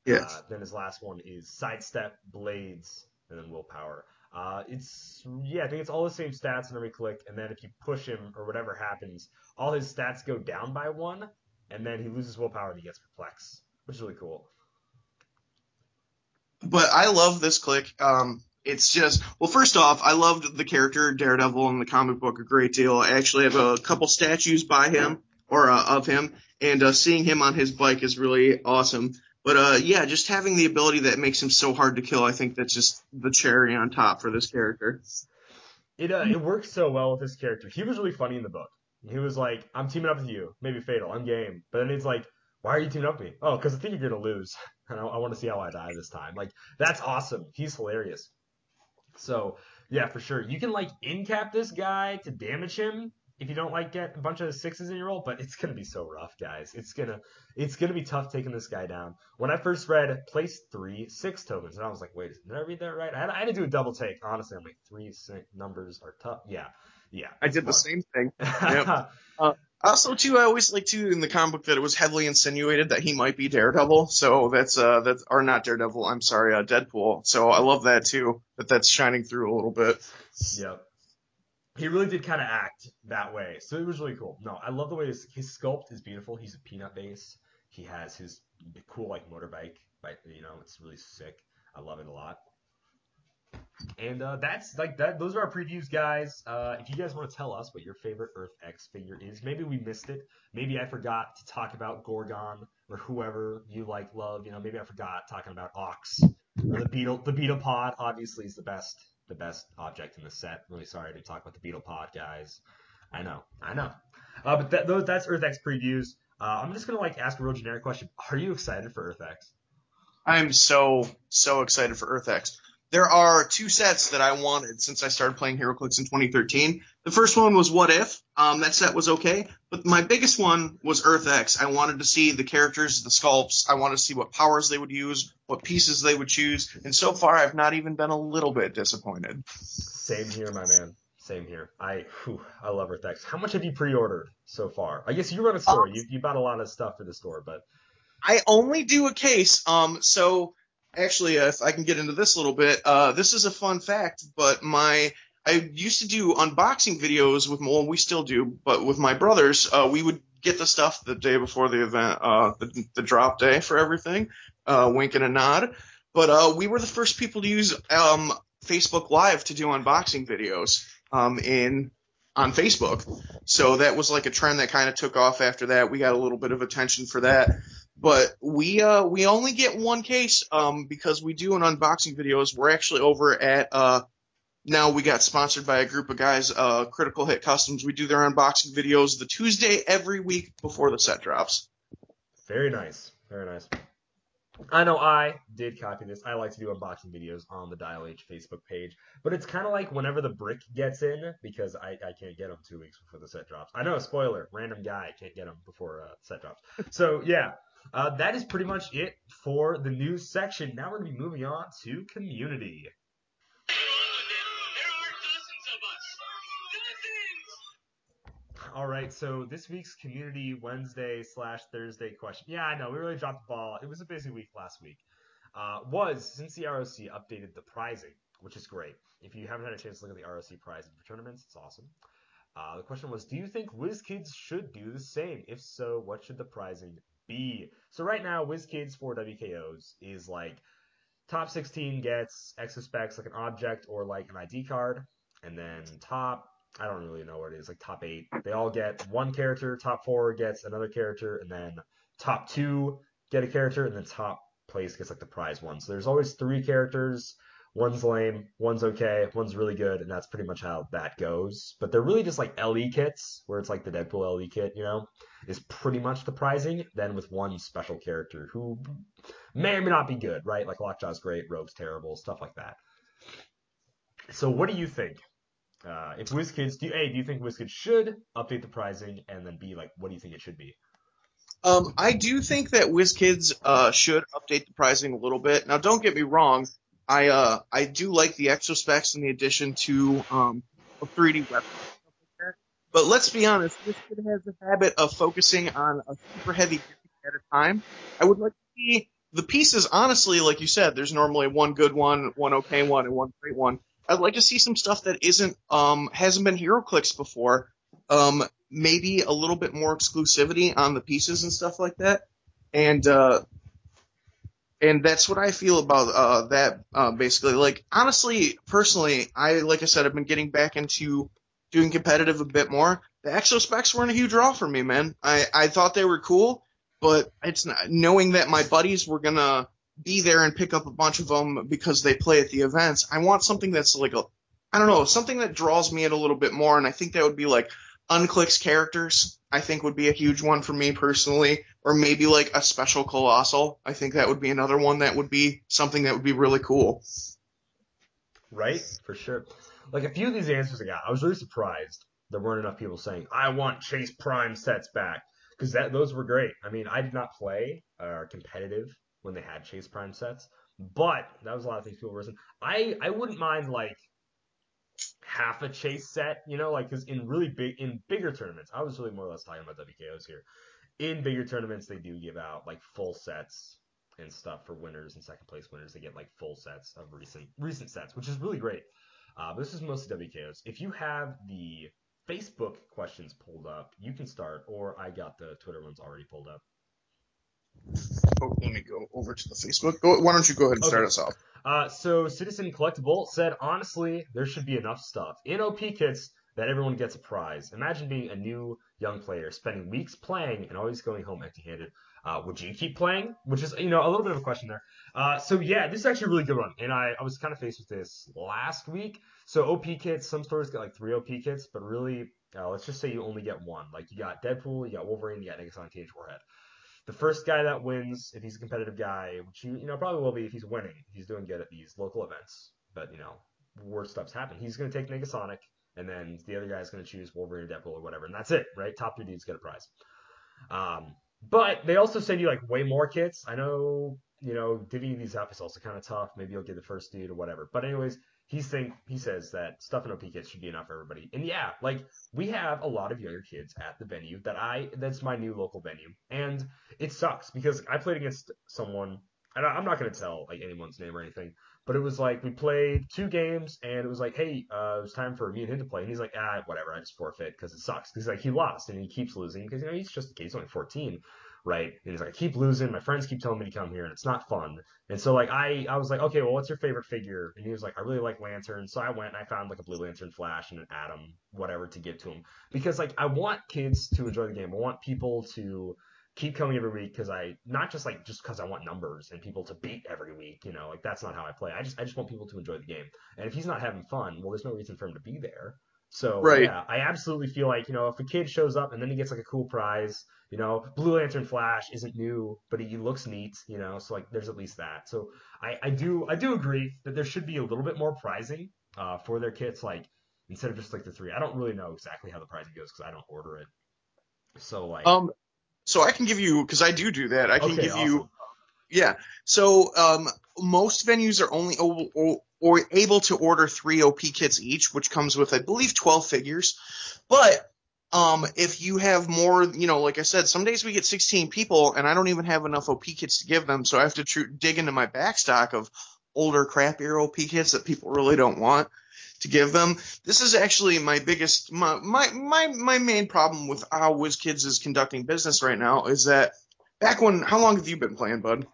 Yes.
Uh, then his last one is sidestep, blades, and then willpower. Uh, it's yeah, I think it's all the same stats in every click, and then if you push him or whatever happens, all his stats go down by one, and then he loses willpower and he gets perplex, which is really cool.
but I love this click. Um, it's just well, first off, I loved the character Daredevil in the comic book a great deal. I actually have a couple statues by him or uh, of him, and uh, seeing him on his bike is really awesome. But uh, yeah, just having the ability that makes him so hard to kill, I think that's just the cherry on top for this character.
It uh, it works so well with this character. He was really funny in the book. He was like, "I'm teaming up with you, maybe fatal, I'm game." But then he's like, "Why are you teaming up with me?" Oh, because I think you're gonna lose, and I, I want to see how I die this time. Like that's awesome. He's hilarious. So yeah, for sure, you can like in cap this guy to damage him if you don't like get a bunch of sixes in your roll, but it's gonna be so rough, guys. It's gonna it's gonna be tough taking this guy down. When I first read place three six tokens, and I was like, wait, did I read that right? I had, I had to do a double take. Honestly, I'm like three six numbers are tough. Yeah, yeah.
I did the same thing.
hard.
Also, too, I always like too in the comic book that it was heavily insinuated that he might be Daredevil. So that's uh that's or not Daredevil. I'm sorry, uh, Deadpool. So I love that too. That that's shining through a little bit.
Yep. He really did kind of act that way, so it was really cool. No, I love the way his, his sculpt is beautiful. He's a peanut base. He has his cool like motorbike, but you know it's really sick. I love it a lot. And uh, that's like that. Those are our previews, guys. Uh, if you guys want to tell us what your favorite Earth X figure is, maybe we missed it. Maybe I forgot to talk about Gorgon or whoever you like, love. You know, maybe I forgot talking about Ox or the Beetle. The Beetle Pod obviously is the best, the best object in the set. Really sorry to talk about the Beetle Pod, guys. I know, I know. Uh, but that, those, that's Earth X previews. Uh, I'm just gonna like ask a real generic question. Are you excited for Earth X?
I'm so so excited for Earth X. There are two sets that I wanted since I started playing HeroClix in 2013. The first one was What If. Um, that set was okay, but my biggest one was Earth X. I wanted to see the characters, the sculpts. I wanted to see what powers they would use, what pieces they would choose, and so far I've not even been a little bit disappointed.
Same here, my man. Same here. I whew, I love Earth X. How much have you pre-ordered so far? I guess you run a store. You you bought a lot of stuff for the store, but
I only do a case. Um, so actually, if I can get into this a little bit, uh, this is a fun fact. But my I used to do unboxing videos with well, we still do, but with my brothers, uh, we would get the stuff the day before the event, uh, the, the drop day for everything. Uh, wink and a nod. But uh, we were the first people to use um, Facebook Live to do unboxing videos um, in on Facebook. So that was like a trend that kind of took off after that. We got a little bit of attention for that. But we uh we only get one case um because we do an unboxing videos. We're actually over at uh now we got sponsored by a group of guys, uh Critical Hit Customs. We do their unboxing videos the Tuesday every week before the set drops.
very nice, very nice. I know I did copy this. I like to do unboxing videos on the Dial H Facebook page, but it's kind of like whenever the brick gets in because I, I can't get them two weeks before the set drops. I know, spoiler, random guy can't get them before uh, set drops. So yeah, uh, that is pretty much it for the news section. Now we're gonna be moving on to community. All right, so this week's community Wednesday slash Thursday question. Yeah, I know we really dropped the ball. It was a busy week last week. Uh, was since the ROC updated the prizing which is great. If you haven't had a chance to look at the ROC prize for tournaments, it's awesome. Uh, the question was, do you think WizKids should do the same? If so, what should the prizing So right now, WizKids for WKOs is like top 16 gets exospecs like an object or like an ID card, and then top I don't really know what it is like top eight. They all get one character. Top four gets another character, and then top two get a character, and then top place gets like the prize one. So there's always three characters. One's lame, one's okay, one's really good, and that's pretty much how that goes. But they're really just like LE kits, where it's like the Deadpool LE kit, you know, is pretty much the pricing, Then with one special character who may or may not be good, right? Like Lockjaw's great, Rogue's terrible, stuff like that. So what do you think? Uh, if WizKids, do you, A, do you think WizKids should update the pricing, And then B, like, what do you think it should be?
Um, I do think that WizKids uh, should update the pricing a little bit. Now, don't get me wrong. I uh, I do like the exospecs and the addition to um, a 3D weapon. But let's be honest, this kid has a habit of focusing on a super heavy at a time. I would like to see the pieces, honestly, like you said, there's normally one good one, one okay one, and one great one. I'd like to see some stuff that isn't um hasn't been HeroClix before. Um, maybe a little bit more exclusivity on the pieces and stuff like that. And uh, and that's what I feel about uh, that. Uh, basically, like honestly, personally, I like I said, I've been getting back into doing competitive a bit more. The Exo specs weren't a huge draw for me, man. I I thought they were cool, but it's not knowing that my buddies were gonna be there and pick up a bunch of them because they play at the events. I want something that's like a, I don't know, something that draws me in a little bit more, and I think that would be like Unclick's characters. I think would be a huge one for me personally, or maybe like a special colossal. I think that would be another one that would be something that would be really cool.
Right, for sure. Like a few of these answers I got, I was really surprised there weren't enough people saying I want Chase Prime sets back because that those were great. I mean, I did not play uh, competitive when they had Chase Prime sets, but that was a lot of things people were saying. I I wouldn't mind like half a chase set, you know, like because in really big in bigger tournaments, I was really more or less talking about WKOs here. In bigger tournaments, they do give out like full sets and stuff for winners and second place winners. They get like full sets of recent recent sets, which is really great. Uh, this is mostly WKOs. If you have the Facebook questions pulled up, you can start, or I got the Twitter ones already pulled up.
Oh, let me go over to the Facebook. Go, why don't you go ahead and start us off?
Uh, so Citizen Collectible said, honestly, there should be enough stuff in OP kits that everyone gets a prize. Imagine being a new young player, spending weeks playing and always going home empty-handed. Uh, would you keep playing? Which is, you know, a little bit of a question there. Uh, so yeah, this is actually a really good one, and I, I was kind of faced with this last week. So OP kits, some stores get like three OP kits, but really, uh, let's just say you only get one. Like you got Deadpool, you got Wolverine, you got Negasonic Teenage Warhead the first guy that wins, if he's a competitive guy, which you, you know probably will be if he's winning, if he's doing good at these local events. But you know, worse stuff's happen. He's gonna take Negasonic, and then the other guy's gonna choose Wolverine or Deadpool or whatever, and that's it, right? Top three dudes get a prize. Um, but they also send you like way more kits. I know, you know, divvying these up is also kind of tough. Maybe you'll get the first dude or whatever. But anyways, he's think he says that stuff in OP kits should be enough for everybody. And yeah, like we have a lot of younger kids at the venue that I that's my new local venue, and it sucks because I played against someone, and I'm not gonna tell like anyone's name or anything, but it was like we played two games, and it was like, hey, uh, it was time for me and him to play, and he's like, ah, whatever, I just forfeit because it sucks. Because like he lost and he keeps losing because you know he's just a kid, he's only 14, right? And he's like, I keep losing, my friends keep telling me to come here, and it's not fun. And so like I I was like, okay, well, what's your favorite figure? And he was like, I really like Lantern. So I went and I found like a Blue Lantern Flash and an Atom, whatever, to give to him because like I want kids to enjoy the game. I want people to keep coming every week because I not just like just because I want numbers and people to beat every week. You know, like that's not how I play. I just I just want people to enjoy the game. And if he's not having fun, well, there's no reason for him to be there. So
Right.
yeah, I absolutely feel like you know if a kid shows up and then he gets like a cool prize, you know, Blue Lantern Flash isn't new, but he looks neat, you know, so like there's at least that. So I, I do I do agree that there should be a little bit more prizing uh, for their kits, like instead of just like the three. I don't really know exactly how the pricing goes because I don't order it. So like
Um, so I can give you because I do do that. I can
okay,
give
awesome.
you Yeah. So um, most venues are only o- o- or able to order three OP kits each, which comes with I believe twelve figures. But um, if you have more, you know, like I said, some days we get sixteen people, and I don't even have enough OP kits to give them, so I have to tr- dig into my backstock of older, crappier OP kits that people really don't want to give them. This is actually my biggest, my, my, my, my main problem with how WizKids is conducting business right now is that back when, how long have you been playing, bud?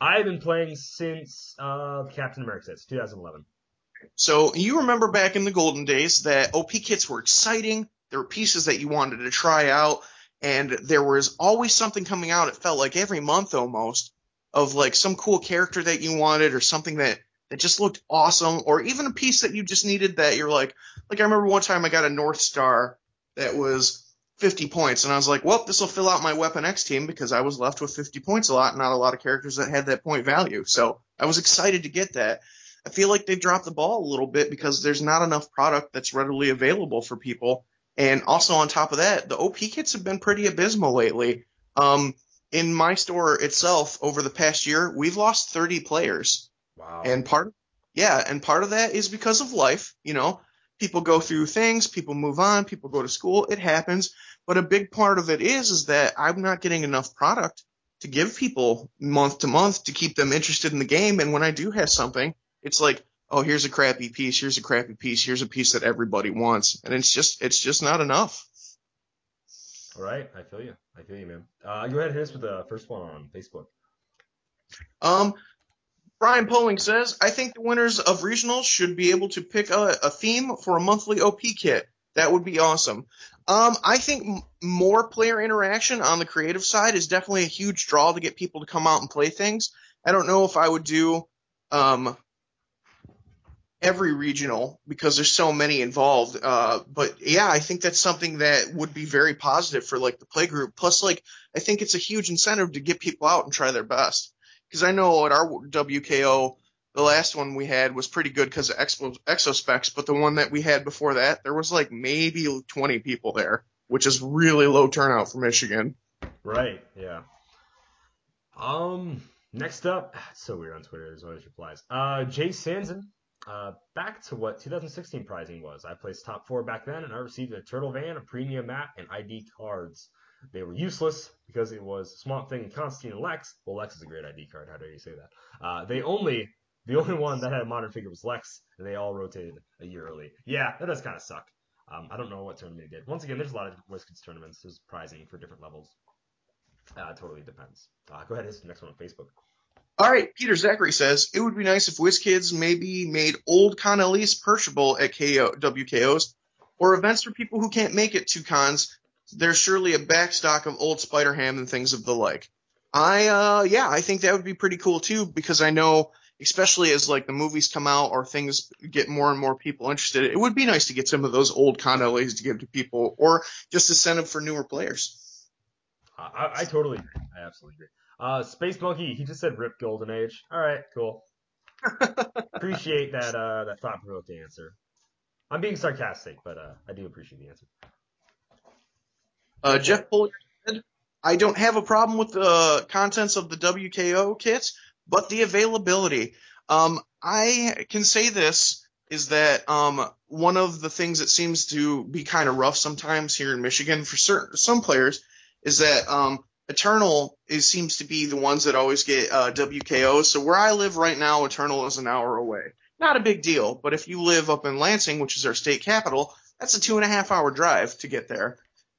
I've been playing since uh, Captain America sets 2011.
So you remember back in the golden days that OP kits were exciting. There were pieces that you wanted to try out, and there was always something coming out. It felt like every month almost of like some cool character that you wanted or something that that just looked awesome, or even a piece that you just needed that you're like, like I remember one time I got a Northstar that was 50 points, and I was like, well, this will fill out my Weapon X team because I was left with 50 points a lot, not a lot of characters that had that point value. So I was excited to get that. I feel like they've dropped the ball a little bit because there's not enough product that's readily available for people. And also on top of that, the OP kits have been pretty abysmal lately. Um, in my store itself, over the past year, we've lost 30 players.
Wow.
And part, yeah, and part of that is because of life. You know, people go through things, people move on, people go to school. It happens. But a big part of it is, is that I'm not getting enough product to give people month to month to keep them interested in the game. And when I do have something, it's like, oh, here's a crappy piece, here's a crappy piece, here's a piece that everybody wants, and it's just, it's just not enough.
All right, I feel you. I feel you, man. Uh, go ahead and hit us with the first one on Facebook.
Um, Brian Poling says, I think the winners of regionals should be able to pick a, a theme for a monthly OP kit. That would be awesome. Um, I think m- more player interaction on the creative side is definitely a huge draw to get people to come out and play things. I don't know if I would do um, every regional because there's so many involved. Uh, but yeah, I think that's something that would be very positive for like the play group. Plus, like, I think it's a huge incentive to get people out and try their best. Cause I know at our WKO, the last one we had was pretty good because of expo, exospecs, but the one that we had before that, there was like maybe 20 people there, which is really low turnout for Michigan.
Right. Yeah. Um. Next up, it's so weird on Twitter. There's always replies. Uh, Jay Sanson. Uh, back to what 2016 prizing was. I placed top four back then, and I received a turtle van, a premium map, and ID cards. They were useless because it was Swamp Thing, Constantine, and Lex. Well, Lex is a great ID card. How dare you say that? Uh, they only the only one that had a modern figure was Lex, and they all rotated a year early. Yeah, that does kind of suck. Um, I don't know what tournament he did. Once again, there's a lot of WizKids tournaments. There's prizing for different levels. Uh, totally depends. Uh, go ahead, the next one on Facebook.
All right, Peter Zachary says it would be nice if WizKids maybe made old Con LEs at KO, WKOs or events for people who can't make it to cons. There's surely a backstock of old Spider Ham and things of the like. I uh yeah, I think that would be pretty cool too because I know especially as like the movies come out or things get more and more people interested, it would be nice to get some of those old Con LEs to give to people or just incentive for newer players.
I, I totally agree. I absolutely agree. Uh, Space Monkey, he just said "Rip Golden Age." All right, cool. appreciate that uh, that thought provoking answer. I'm being sarcastic, but uh, I do appreciate the answer.
Uh, Jeff Pulley said, I don't have a problem with the contents of the WKO kits, but the availability. Um, I can say this is that um, one of the things that seems to be kind of rough sometimes here in Michigan for certain some players is that um, Eternal is seems to be the ones that always get uh, WKOs. So where I live right now, Eternal is an hour away. Not a big deal, but if you live up in Lansing, which is our state capital, that's a two and a half hour drive to get there.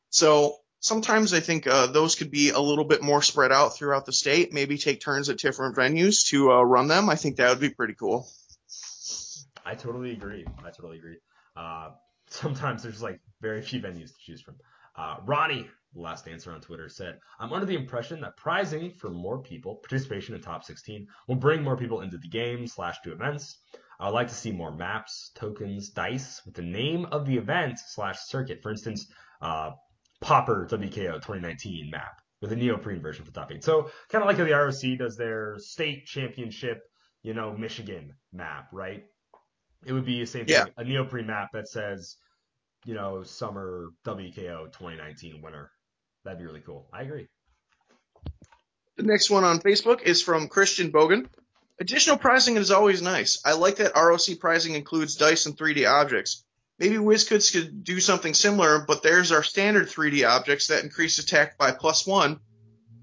So sometimes I think uh, those could be a little bit more spread out throughout the state. Maybe take turns at different venues to uh, run them. I think that would be pretty cool.
I totally agree. I totally agree. Uh, sometimes there's like very few venues to choose from. Uh, Ronnie, last answer on Twitter, said, I'm under the impression that prizing for more people, participation in top 16, will bring more people into the game slash to events. I would like to see more maps, tokens, dice with the name of the event slash circuit. For instance, uh, Popper WKO 2019 map with a neoprene version for top eight. So kind of like how the ROC does their state championship, you know, Michigan map, right? It would be the same thing,
Yeah.
a neoprene map that says, you know, summer WKO 2019 winner. That'd be really cool. I agree.
The next one on Facebook is from Christian Bogan. Additional pricing is always nice. I like that ROC pricing includes dice and 3D objects. Maybe WizKids could do something similar, but there's our standard 3D objects that increase attack by plus one,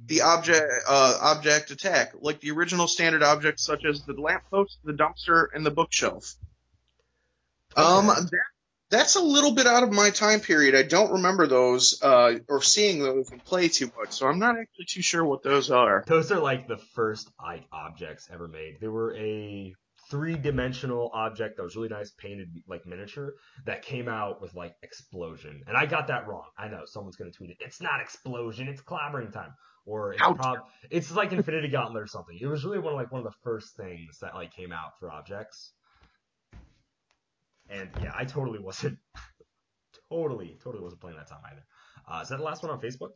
the object uh, object attack, like the original standard objects such as the lamppost, the dumpster, and the bookshelf. Um, that, that's a little bit out of my time period. I don't remember those uh, or seeing those in play too much, so I'm not actually too sure what those are.
Those are like the first like objects ever made. They were a three-dimensional object that was really nice, painted like miniature, that came out with like explosion. And I got that wrong. I know someone's gonna tweet it. It's not explosion. It's clobbering time. Or it's prob- it's like Infinity Gauntlet or something. It was really one of like one of the first things that like came out for objects. And yeah, I totally wasn't, totally, totally wasn't playing that time either. Uh, is that the last one on Facebook?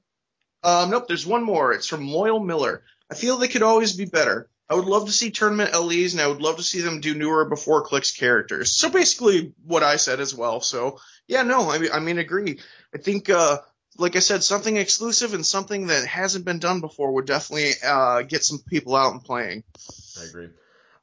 Um, nope, there's one more. It's from Loyal Miller. I feel they could always be better. I would love to see tournament LEs, and I would love to see them do newer before clicks characters. So basically, what I said as well. So yeah, no, I mean, I mean, agree. I think, uh, like I said, something exclusive and something that hasn't been done before would definitely uh, get some people out and playing.
I agree.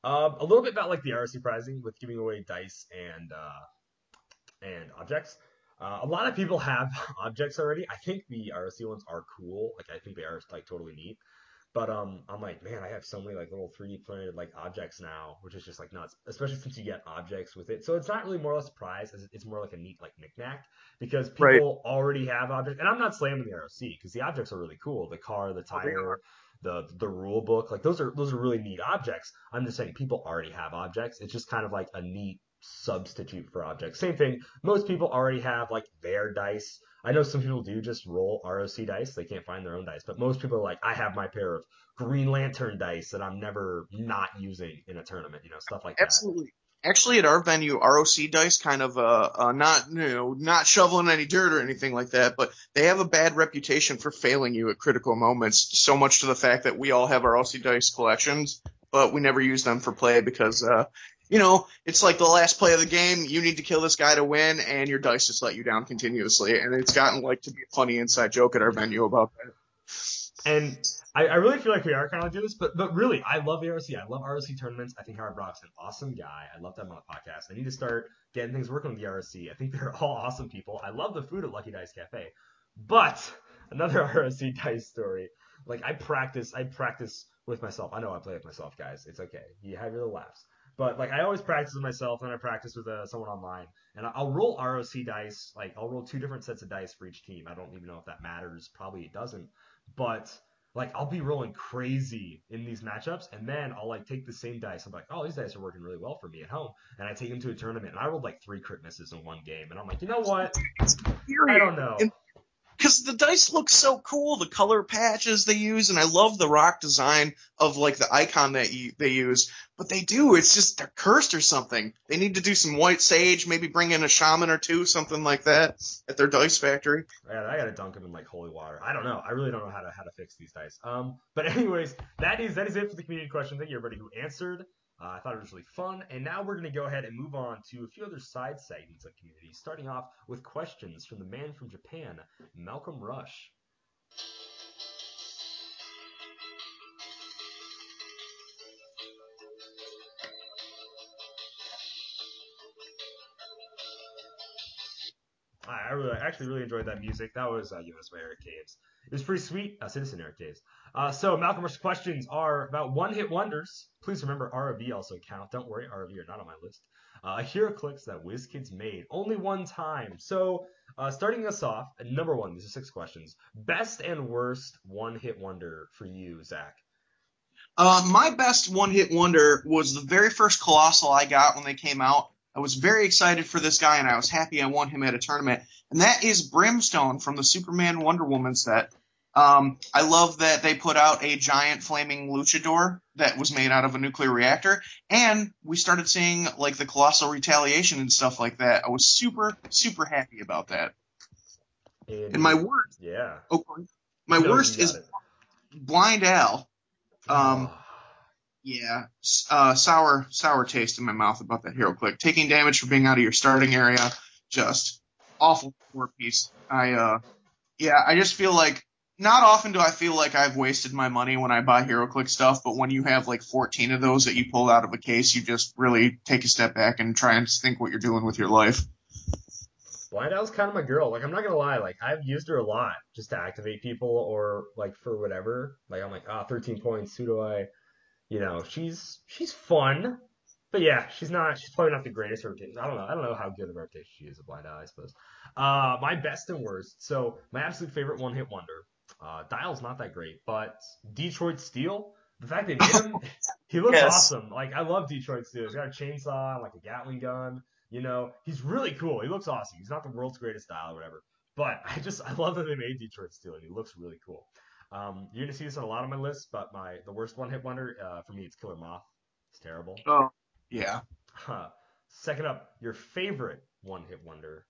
Um, a little bit about like the RC pricing with giving away dice and uh, and objects. Uh, a lot of people have objects already. I think the RC ones are cool. Like I think they are like totally neat. But um, I'm like, man, I have so many like little 3D printed like objects now, which is just like nuts. Especially since you get objects with it, so it's not really more or less a prize. It's more like a neat like knickknack because people
Right.
already have objects. And I'm not slamming the ROC because the objects are really cool. The car, the
Oh,
tire, the the rule book, like those are those are really neat objects. I'm just saying people already have objects. It's just kind of like a neat substitute for objects. Same thing. Most people already have like their dice. I know some people do just roll ROC dice. They can't find their own dice, but most people are like, I have my pair of Green Lantern dice that I'm never not using in a tournament. You know, stuff like that.
Absolutely. Actually, at our venue, ROC dice kind of uh, uh not you know not shoveling any dirt or anything like that, but they have a bad reputation for failing you at critical moments. So much to the fact that we all have ROC dice collections, but we never use them for play because uh you know it's like the last play of the game. You need to kill this guy to win, and your dice just let you down continuously. And it's gotten like to be a funny inside joke at our venue about that.
And I, I really feel like we are kind of doing this, but but really, I love ROC. I love ROC tournaments. I think Howard Brock's an awesome guy. I love to have him on the podcast. I need to start getting things working with the ROC. I think they're all awesome people. I love the food at Lucky Dice Cafe. But another ROC dice story. Like I practice, I practice with myself. I know I play with myself, guys. It's okay. You have your laughs. But like I always practice with myself, and I practice with uh, someone online. And I'll roll ROC dice. Like I'll roll two different sets of dice for each team. I don't even know if that matters. Probably it doesn't. But like I'll be rolling crazy in these matchups, and then I'll like take the same dice. I'm like, oh, these dice are working really well for me at home, and I take them to a tournament, and I rolled like three crit misses in one game, and I'm like, you know what? I don't know.
Because the dice look so cool, the color patches they use, and I love the ROC design of like the icon that you, they use. But they do, it's just they're cursed or something. They need to do some white sage, maybe bring in a shaman or two, something like that, at their dice factory.
I gotta, I gotta dunk them in like holy water. I don't know. I really don't know how to how to fix these dice. Um, but anyways, that is that is it for the community question. Thank you everybody who answered. Uh, I thought it was really fun, and now we're gonna go ahead and move on to a few other side segments of community. Starting off with questions from the man from Japan, Malcolm Rush. I really, actually really enjoyed that music. That was uh, us by Eric Caves. It was pretty sweet. Uh, Citizen Eric Caves. Uh, so Malcolm Rush's questions are about one-hit wonders. Please remember ROV also count. Don't worry, ROV are not on my list. Uh, HeroClix that WizKids made only one time. So uh, starting us off, number one. These are six questions. Best and worst one-hit wonder for you, Zach.
Uh, my best one hit wonder was the very first Colossal I got when they came out. I was very excited for this guy and I was happy I won him at a tournament. And that is Brimstone from the Superman Wonder Woman set. Um, I love that they put out a giant flaming luchador that was made out of a nuclear reactor. And we started seeing like the Colossal Retaliation and stuff like that. I was super, super happy about that.
And,
And my worst,
yeah.
oh, my
No,
worst is
it.
Blind Al. Um,
Oh.
Yeah, uh, sour, sour taste in my mouth about that hero click. Taking damage for being out of your starting area, just awful poor piece. I, uh, yeah, I just feel like not often do I feel like I've wasted my money when I buy hero click stuff, but when you have like 14 of those that you pull out of a case, you just really take a step back and try and think what you're doing with your life.
Blind Al's kind of my girl. Like I'm not gonna lie, like I've used her a lot just to activate people or like for whatever. Like I'm like, ah, 13 points. Who do I? You know, she's she's fun, but yeah, she's not. She's probably not the greatest rotation. I don't know. I don't know how good of a rotation she is. A Blind Al, I suppose. Uh, my best and worst. So my absolute favorite one hit wonder. Uh, Dial's not that great, but Detroit Steel. The fact they made him, he looks
Yes.
awesome. Like I love Detroit Steel. He's got a chainsaw, and, like a Gatling gun. You know, he's really cool. He looks awesome. He's not the world's greatest dial or whatever, but I just I love that they made Detroit Steel, and he looks really cool. Um, you're gonna see this on a lot of my lists, but my the worst one hit wonder uh, for me it's Killer Moth. It's terrible.
Oh, yeah.
Huh. Second up, your favorite one hit wonder.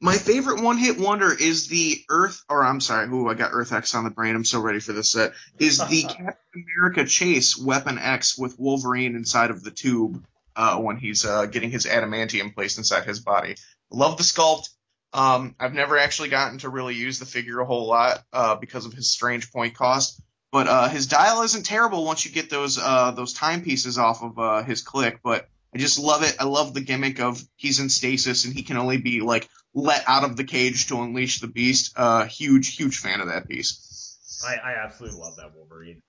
My favorite one hit wonder is the Earth, or I'm sorry, ooh, I got Earth X on the brain. I'm so ready for this set. Is the Captain America chase Weapon X with Wolverine inside of the tube uh, when he's uh, getting his adamantium placed inside his body. Love the sculpt. Um, I've never actually gotten to really use the figure a whole lot uh, because of his strange point cost. But uh, his dial isn't terrible once you get those uh, those timepieces off of uh, his click. But I just love it. I love the gimmick of he's in stasis and he can only be like let out of the cage to unleash the beast. Uh, huge, huge fan of that piece.
I, I absolutely love that Wolverine.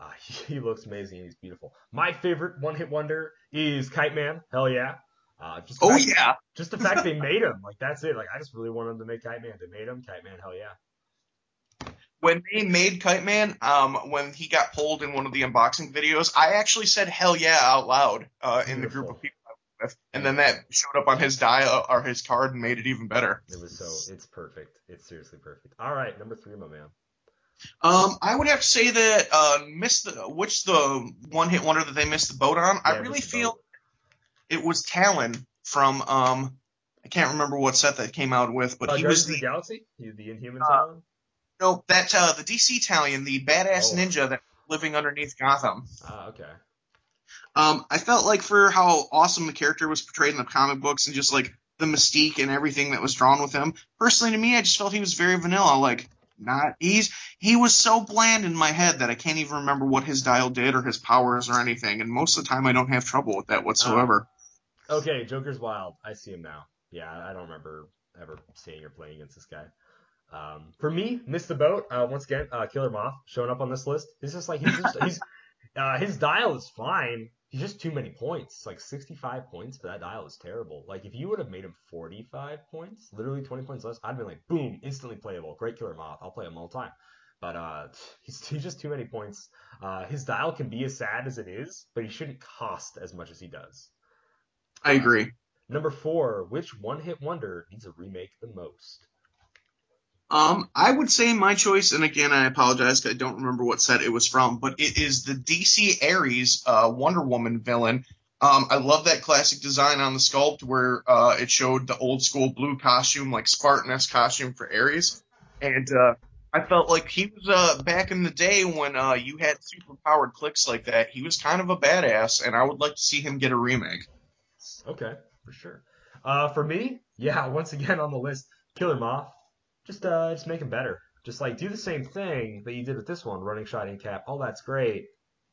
Uh, he, looks amazing. He's beautiful. My favorite one hit wonder is Kite Man. Hell yeah. Uh, just
Oh
fact-
yeah,
Just the fact they made him. Like that's it. Like I just really wanted them to make Kite Man. They made him. Kite Man. Hell yeah.
When they made Kite Man, um, when he got pulled in one of the unboxing videos, I actually said "hell yeah" out loud uh, in the group of people I was with, and then that showed up on his dial or his card and made it even better.
It was so. It's perfect. It's seriously perfect. All right, number three, my man.
Um, I would have to say that uh, missed the which the one hit wonder that they missed the boat on. I really feel it was Talon from um, I can't remember what set that came out with, but
Uh,
he
Guardians
was
the
the
Galaxy. He, the Inhuman
Uh,
Talon.
No that uh, the DC Talon, the badass
Oh.
ninja that living underneath Gotham.
Ah, okay.
Um, I felt like for how awesome the character was portrayed in the comic books and just like the mystique and everything that was drawn with him. Personally, to me, I just felt he was very vanilla. Like, not he's he was so bland in my head that I can't even remember what his dial did or his powers or anything. And most of the time, I don't have trouble with that whatsoever.
Okay, Joker's wild. I see him now. Yeah, I don't remember ever seeing or playing against this guy. Um, for me, missed the boat. Uh, once again, uh, Killer Moth showing up on this list. He's just like he's just he's uh, his dial is fine. He's just too many points. It's like 65 points, but that dial is terrible. Like if you would have made him 45 points, literally 20 points less, I'd been like, boom, instantly playable. Great Killer Moth. I'll play him all the time. But uh, he's, he's just too many points. Uh, his dial can be as sad as it is, but he shouldn't cost as much as he does.
I agree.
Number four, which one-hit wonder needs a remake the most?
Um, I would say my choice, and again, I apologize, I don't remember what set it was from, but it is the DC Ares uh, Wonder Woman villain. Um, I love that classic design on the sculpt where uh, it showed the old school blue costume, like Spartan-esque costume for Ares, and uh, I felt like he was uh, back in the day when uh, you had super powered clicks like that. He was kind of a badass, and I would like to see him get a remake.
Okay, for sure. Uh, for me, yeah, once again on the list, Killer Moth. Just uh, just make him better. Just like do the same thing that you did with this one, running shot in cap. Oh, that's great.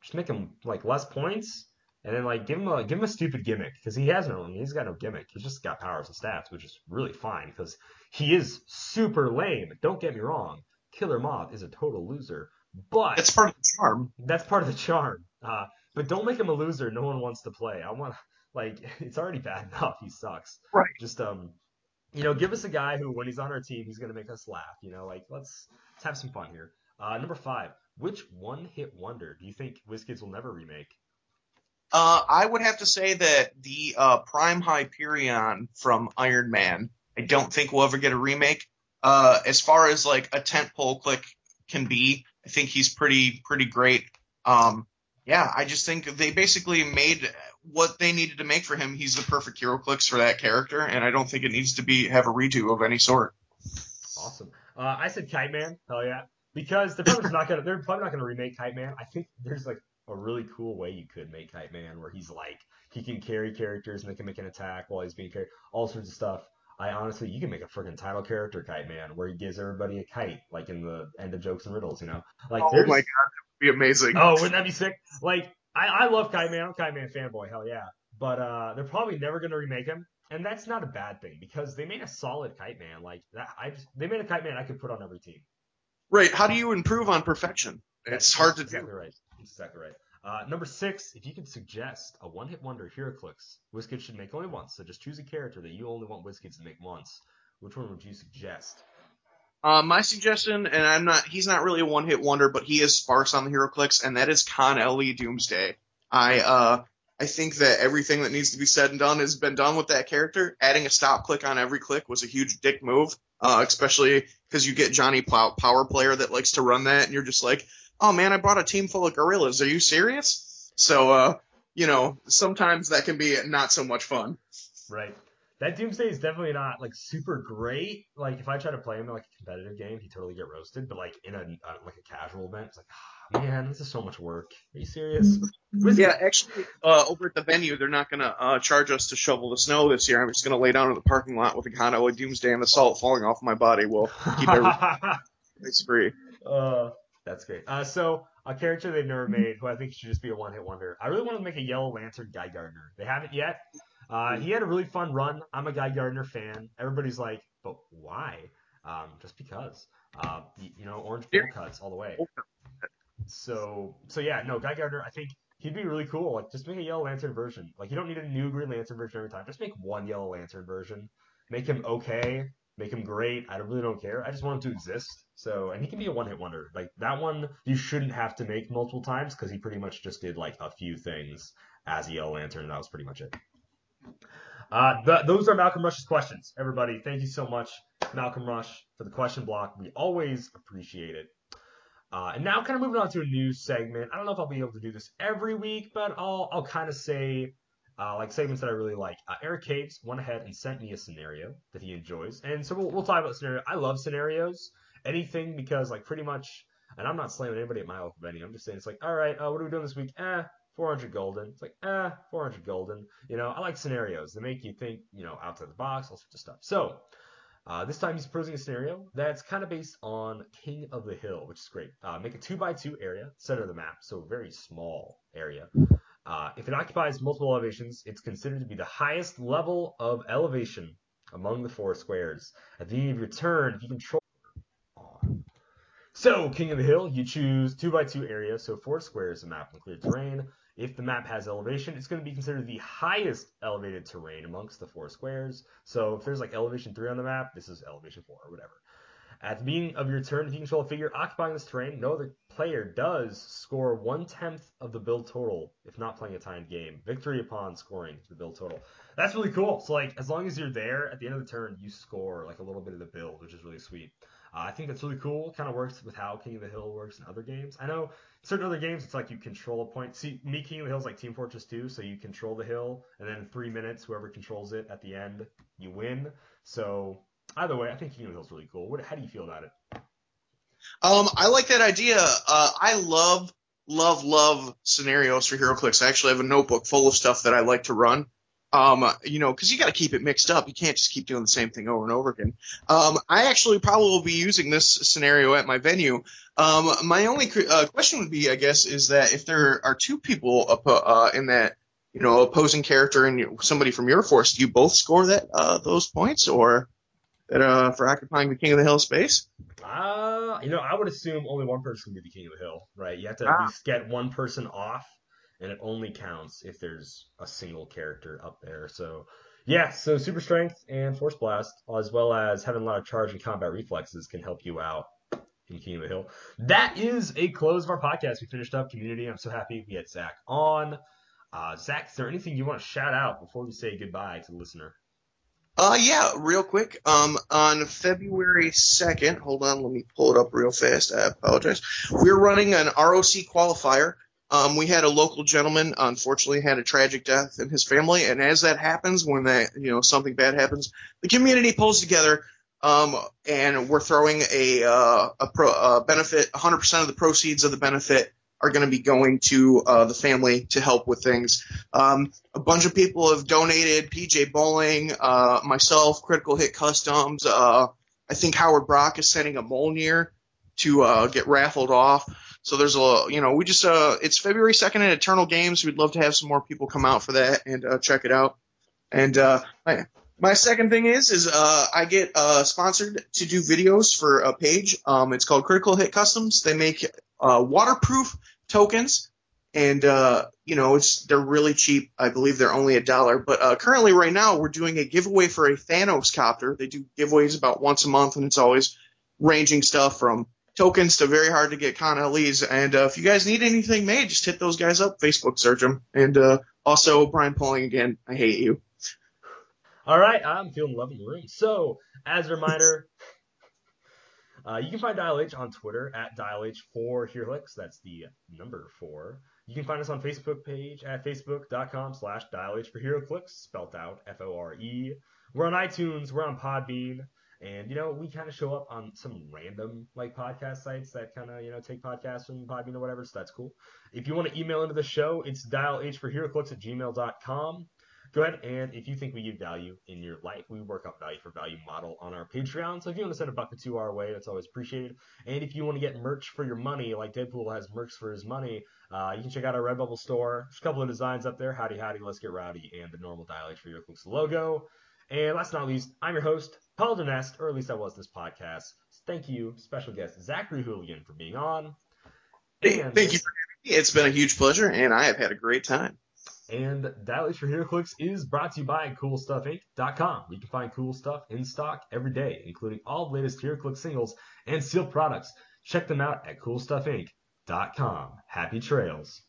Just make him like less points, and then like give him a give him a stupid gimmick because he has no. He's got no gimmick. He's just got powers and stats, which is really fine because he is super lame. Don't get me wrong. Killer Moth is a total loser, but
That's part of the charm.
that's part of the charm. Uh, but don't make him a loser. No one wants to play. I want like it's already bad enough. He sucks.
Right.
Just um, you know, give us a guy who, when he's on our team, he's gonna make us laugh. You know, like let's let's have some fun here. Uh, number five. Which one-hit wonder do you think WizKids will never remake?
Uh, I would have to say that the uh, Prime Hyperion from Iron Man, I don't think we'll ever get a remake. Uh, as far as like a tentpole click can be, I think he's pretty pretty great. Um, yeah, I just think they basically made what they needed to make for him. He's the perfect HeroClix for that character, and I don't think it needs to be have a redo of any sort.
Awesome. Uh, I said Kite Man. Hell yeah. Because they're probably not gonna they're probably not gonna remake Kite Man. I think there's like a really cool way you could make Kite Man where he's like he can carry characters and they can make an attack while he's being carried, all sorts of stuff. I honestly, you can make a freaking title character Kite Man where he gives everybody a kite, like in the end of Jokes and Riddles, you know? Like
oh my god, that would be amazing.
Oh, wouldn't that be sick? Like, I, I love Kite Man. I'm Kite Man fanboy. Hell yeah. But uh, they're probably never gonna remake him. and that's not a bad thing because they made a solid kite man. Like that, I just they made a kite man I could put on every team.
Right. How do you improve on perfection? It's hard to
exactly
do.
right. That's exactly right. Uh, number six, if you could suggest a one-hit wonder HeroClix, WizKids should make only once. So just choose a character that you only want WizKids to make once. Which one would you suggest?
Uh, my suggestion, and I'm not, he's not really a one hit wonder, but he is sparse on the HeroClix, and that is Con LE Doomsday. I, uh, I think that everything that needs to be said and done has been done with that character. Adding a stop click on every click was a huge dick move, uh, especially because you get Johnny Plow, Power Player that likes to run that, and you're just like, oh man, I brought a team full of gorillas. Are you serious? So, uh, you know, sometimes that can be not so much fun.
Right. That Doomsday is definitely not like super great. Like if I try to play him in like a competitive game, he totally get roasted. But like in a uh, like a casual event, it's like, ah, man, this is so much work. Are you serious? Wiz-
Yeah, actually, uh, over at the venue, they're not gonna uh, charge us to shovel the snow this year. I'm just gonna lay down in the parking lot with a Con LE Doomsday and the salt falling off my body. Will keep everything free.
uh, that's great. Uh, so a character they've never made, who I think should just be a one-hit wonder. I really want to make a Yellow Lantern Guy Gardner. They haven't yet. Uh, he had a really fun run. I'm a Guy Gardner fan. Everybody's like, but why? Um, just because. Uh, you, know, orange bowl cuts all the way. So, so yeah, no, Guy Gardner. I think he'd be really cool. Like, just make a Yellow Lantern version. Like, you don't need a new Green Lantern version every time. Just make one Yellow Lantern version. Make him okay. Make him great. I really don't care. I just want him to exist. So, and he can be a one-hit wonder. Like that one, you shouldn't have to make multiple times because he pretty much just did like a few things as a Yellow Lantern, and that was pretty much it. Uh, th- those are Malcolm Rush's questions. Everybody, thank you so much, Malcolm Rush, for the question block. We always appreciate it. Uh, and now, kind of moving on to a new segment. I don't know if I'll be able to do this every week, but I'll I'll kind of say uh, like segments that I really like. Uh, Eric Caves went ahead and sent me a scenario that he enjoys, and so we'll, we'll talk about scenario. I love scenarios, anything because like pretty much, and I'm not slamming anybody at my venue. I'm just saying it's like, all right, uh, what are we doing this week? Eh, 400 golden. It's like, eh, 400 golden. You know, I like scenarios. They make you think, you know, outside the box, all sorts of stuff. So, uh, this time he's proposing a scenario that's kind of based on King of the Hill, which is great. Uh, make a two by two area, center of the map, so very small area. Uh, if it occupies multiple elevations, it's considered to be the highest level of elevation among the four squares. At the beginning of your turn, if you control so, King of the Hill, you choose 2 by 2 area, so 4 squares of map clear terrain. If the map has elevation, it's going to be considered the highest elevated terrain amongst the 4 squares. So, if there's like elevation 3 on the map, this is elevation 4 or whatever. At the beginning of your turn, if you control a figure occupying this terrain, no other player does score one tenth of the build total if not playing a timed game. Victory upon scoring the build total. That's really cool. So like as long as you're there at the end of the turn, you score like a little bit of the build, which is really sweet. Uh, I think that's really cool. Kind of works with how King of the Hill works in other games. I know certain other games it's like you control a point. See, me King of the Hill is like Team Fortress 2, so you control the hill, and then in three minutes, whoever controls it at the end, you win. So either way, I think King of the Hill is really cool. What, how do you feel about it?
Um, I like that idea. Uh, I love, love, love scenarios for HeroClix. I actually have a notebook full of stuff that I like to run. Um, you know, because you got to keep it mixed up. You can't just keep doing the same thing over and over again. Um, I actually probably will be using this scenario at my venue. Um, my only uh, question would be, I guess, is that if there are two people oppo- uh, in that, you know, opposing character and somebody from your force, do you both score that uh, those points, or that uh, for occupying the King of the Hill space?
Uh, you know, I would assume only one person can be the king of the hill, right? You have to at
Ah.
least get one person off, and it only counts if there's a single character up there. So, yeah, so super strength and force blast, as well as having a lot of charge and combat reflexes, can help you out in King of the Hill. That is a close of our podcast. We finished up community. I'm so happy we had Zach on. Uh, Zach, is there anything you want to shout out before we say goodbye to the listener?
Uh, yeah, real quick. Um, on February 2nd, hold on, let me pull it up real fast. I apologize. We're running an ROC qualifier. Um, we had a local gentleman, unfortunately, had a tragic death in his family, and as that happens, when that, you know, something bad happens, the community pulls together, um, and we're throwing a, uh, a pro, uh, benefit, 100% of the proceeds of the benefit are going to be going to, uh, the family to help with things. Um, a bunch of people have donated. PJ Bowling, uh, myself, Critical Hit Customs. Uh, I think Howard Brock is sending a Mjolnir to uh, get raffled off. So there's a, you know, we just, uh, it's February 2nd at Eternal Games. We'd love to have some more people come out for that and uh, check it out. And uh, My second thing is is uh, I get uh, sponsored to do videos for a page. Um, it's called Critical Hit Customs. They make uh, waterproof tokens, and uh, you know it's they're really cheap. I believe they're only a dollar. But uh, currently, right now, we're doing a giveaway for a Thanos copter. They do giveaways about once a month, and it's always ranging stuff from tokens to very hard to get Con LEs. And uh, if you guys need anything made, just hit those guys up. Facebook search them. And uh, also Brian Pauling again. I hate you.
All right, I'm feeling love in the room. So, as a reminder, uh, you can find Dial H on Twitter at Dial H4 HeroClix. That's the number four. You can find us on Facebook page at facebook.com slash H for HeroClix, spelt out F-O-R-E. We're on iTunes. We're on Podbean. And, you know, we kind of show up on some random, like, podcast sites that kind of, you know, take podcasts from Podbean or whatever, so that's cool. If you want to email into the show, it's dialh4heroclix at gmail.com go ahead and if you think we give value in your life, we work up value for value model on our Patreon. So if you want to send a buck or two our way, that's always appreciated. And if you want to get merch for your money, like Deadpool has merch for his money, uh, you can check out our Redbubble store. There's a couple of designs up there. Howdy, howdy, let's get rowdy, and the normal Dial H for clicks logo. And last but not least, I'm your host, Paul Donest, or at least I was this podcast. Thank you, special guest Zachary Hooligan, for being on.
And Thank you for having me. It's been a huge pleasure, and I have had a great time.
And Dial H for HeroClix is brought to you by CoolStuffInc.com. You can find cool stuff in stock every day, including all the latest HeroClix singles and sealed products. Check them out at CoolStuffInc.com. Happy trails.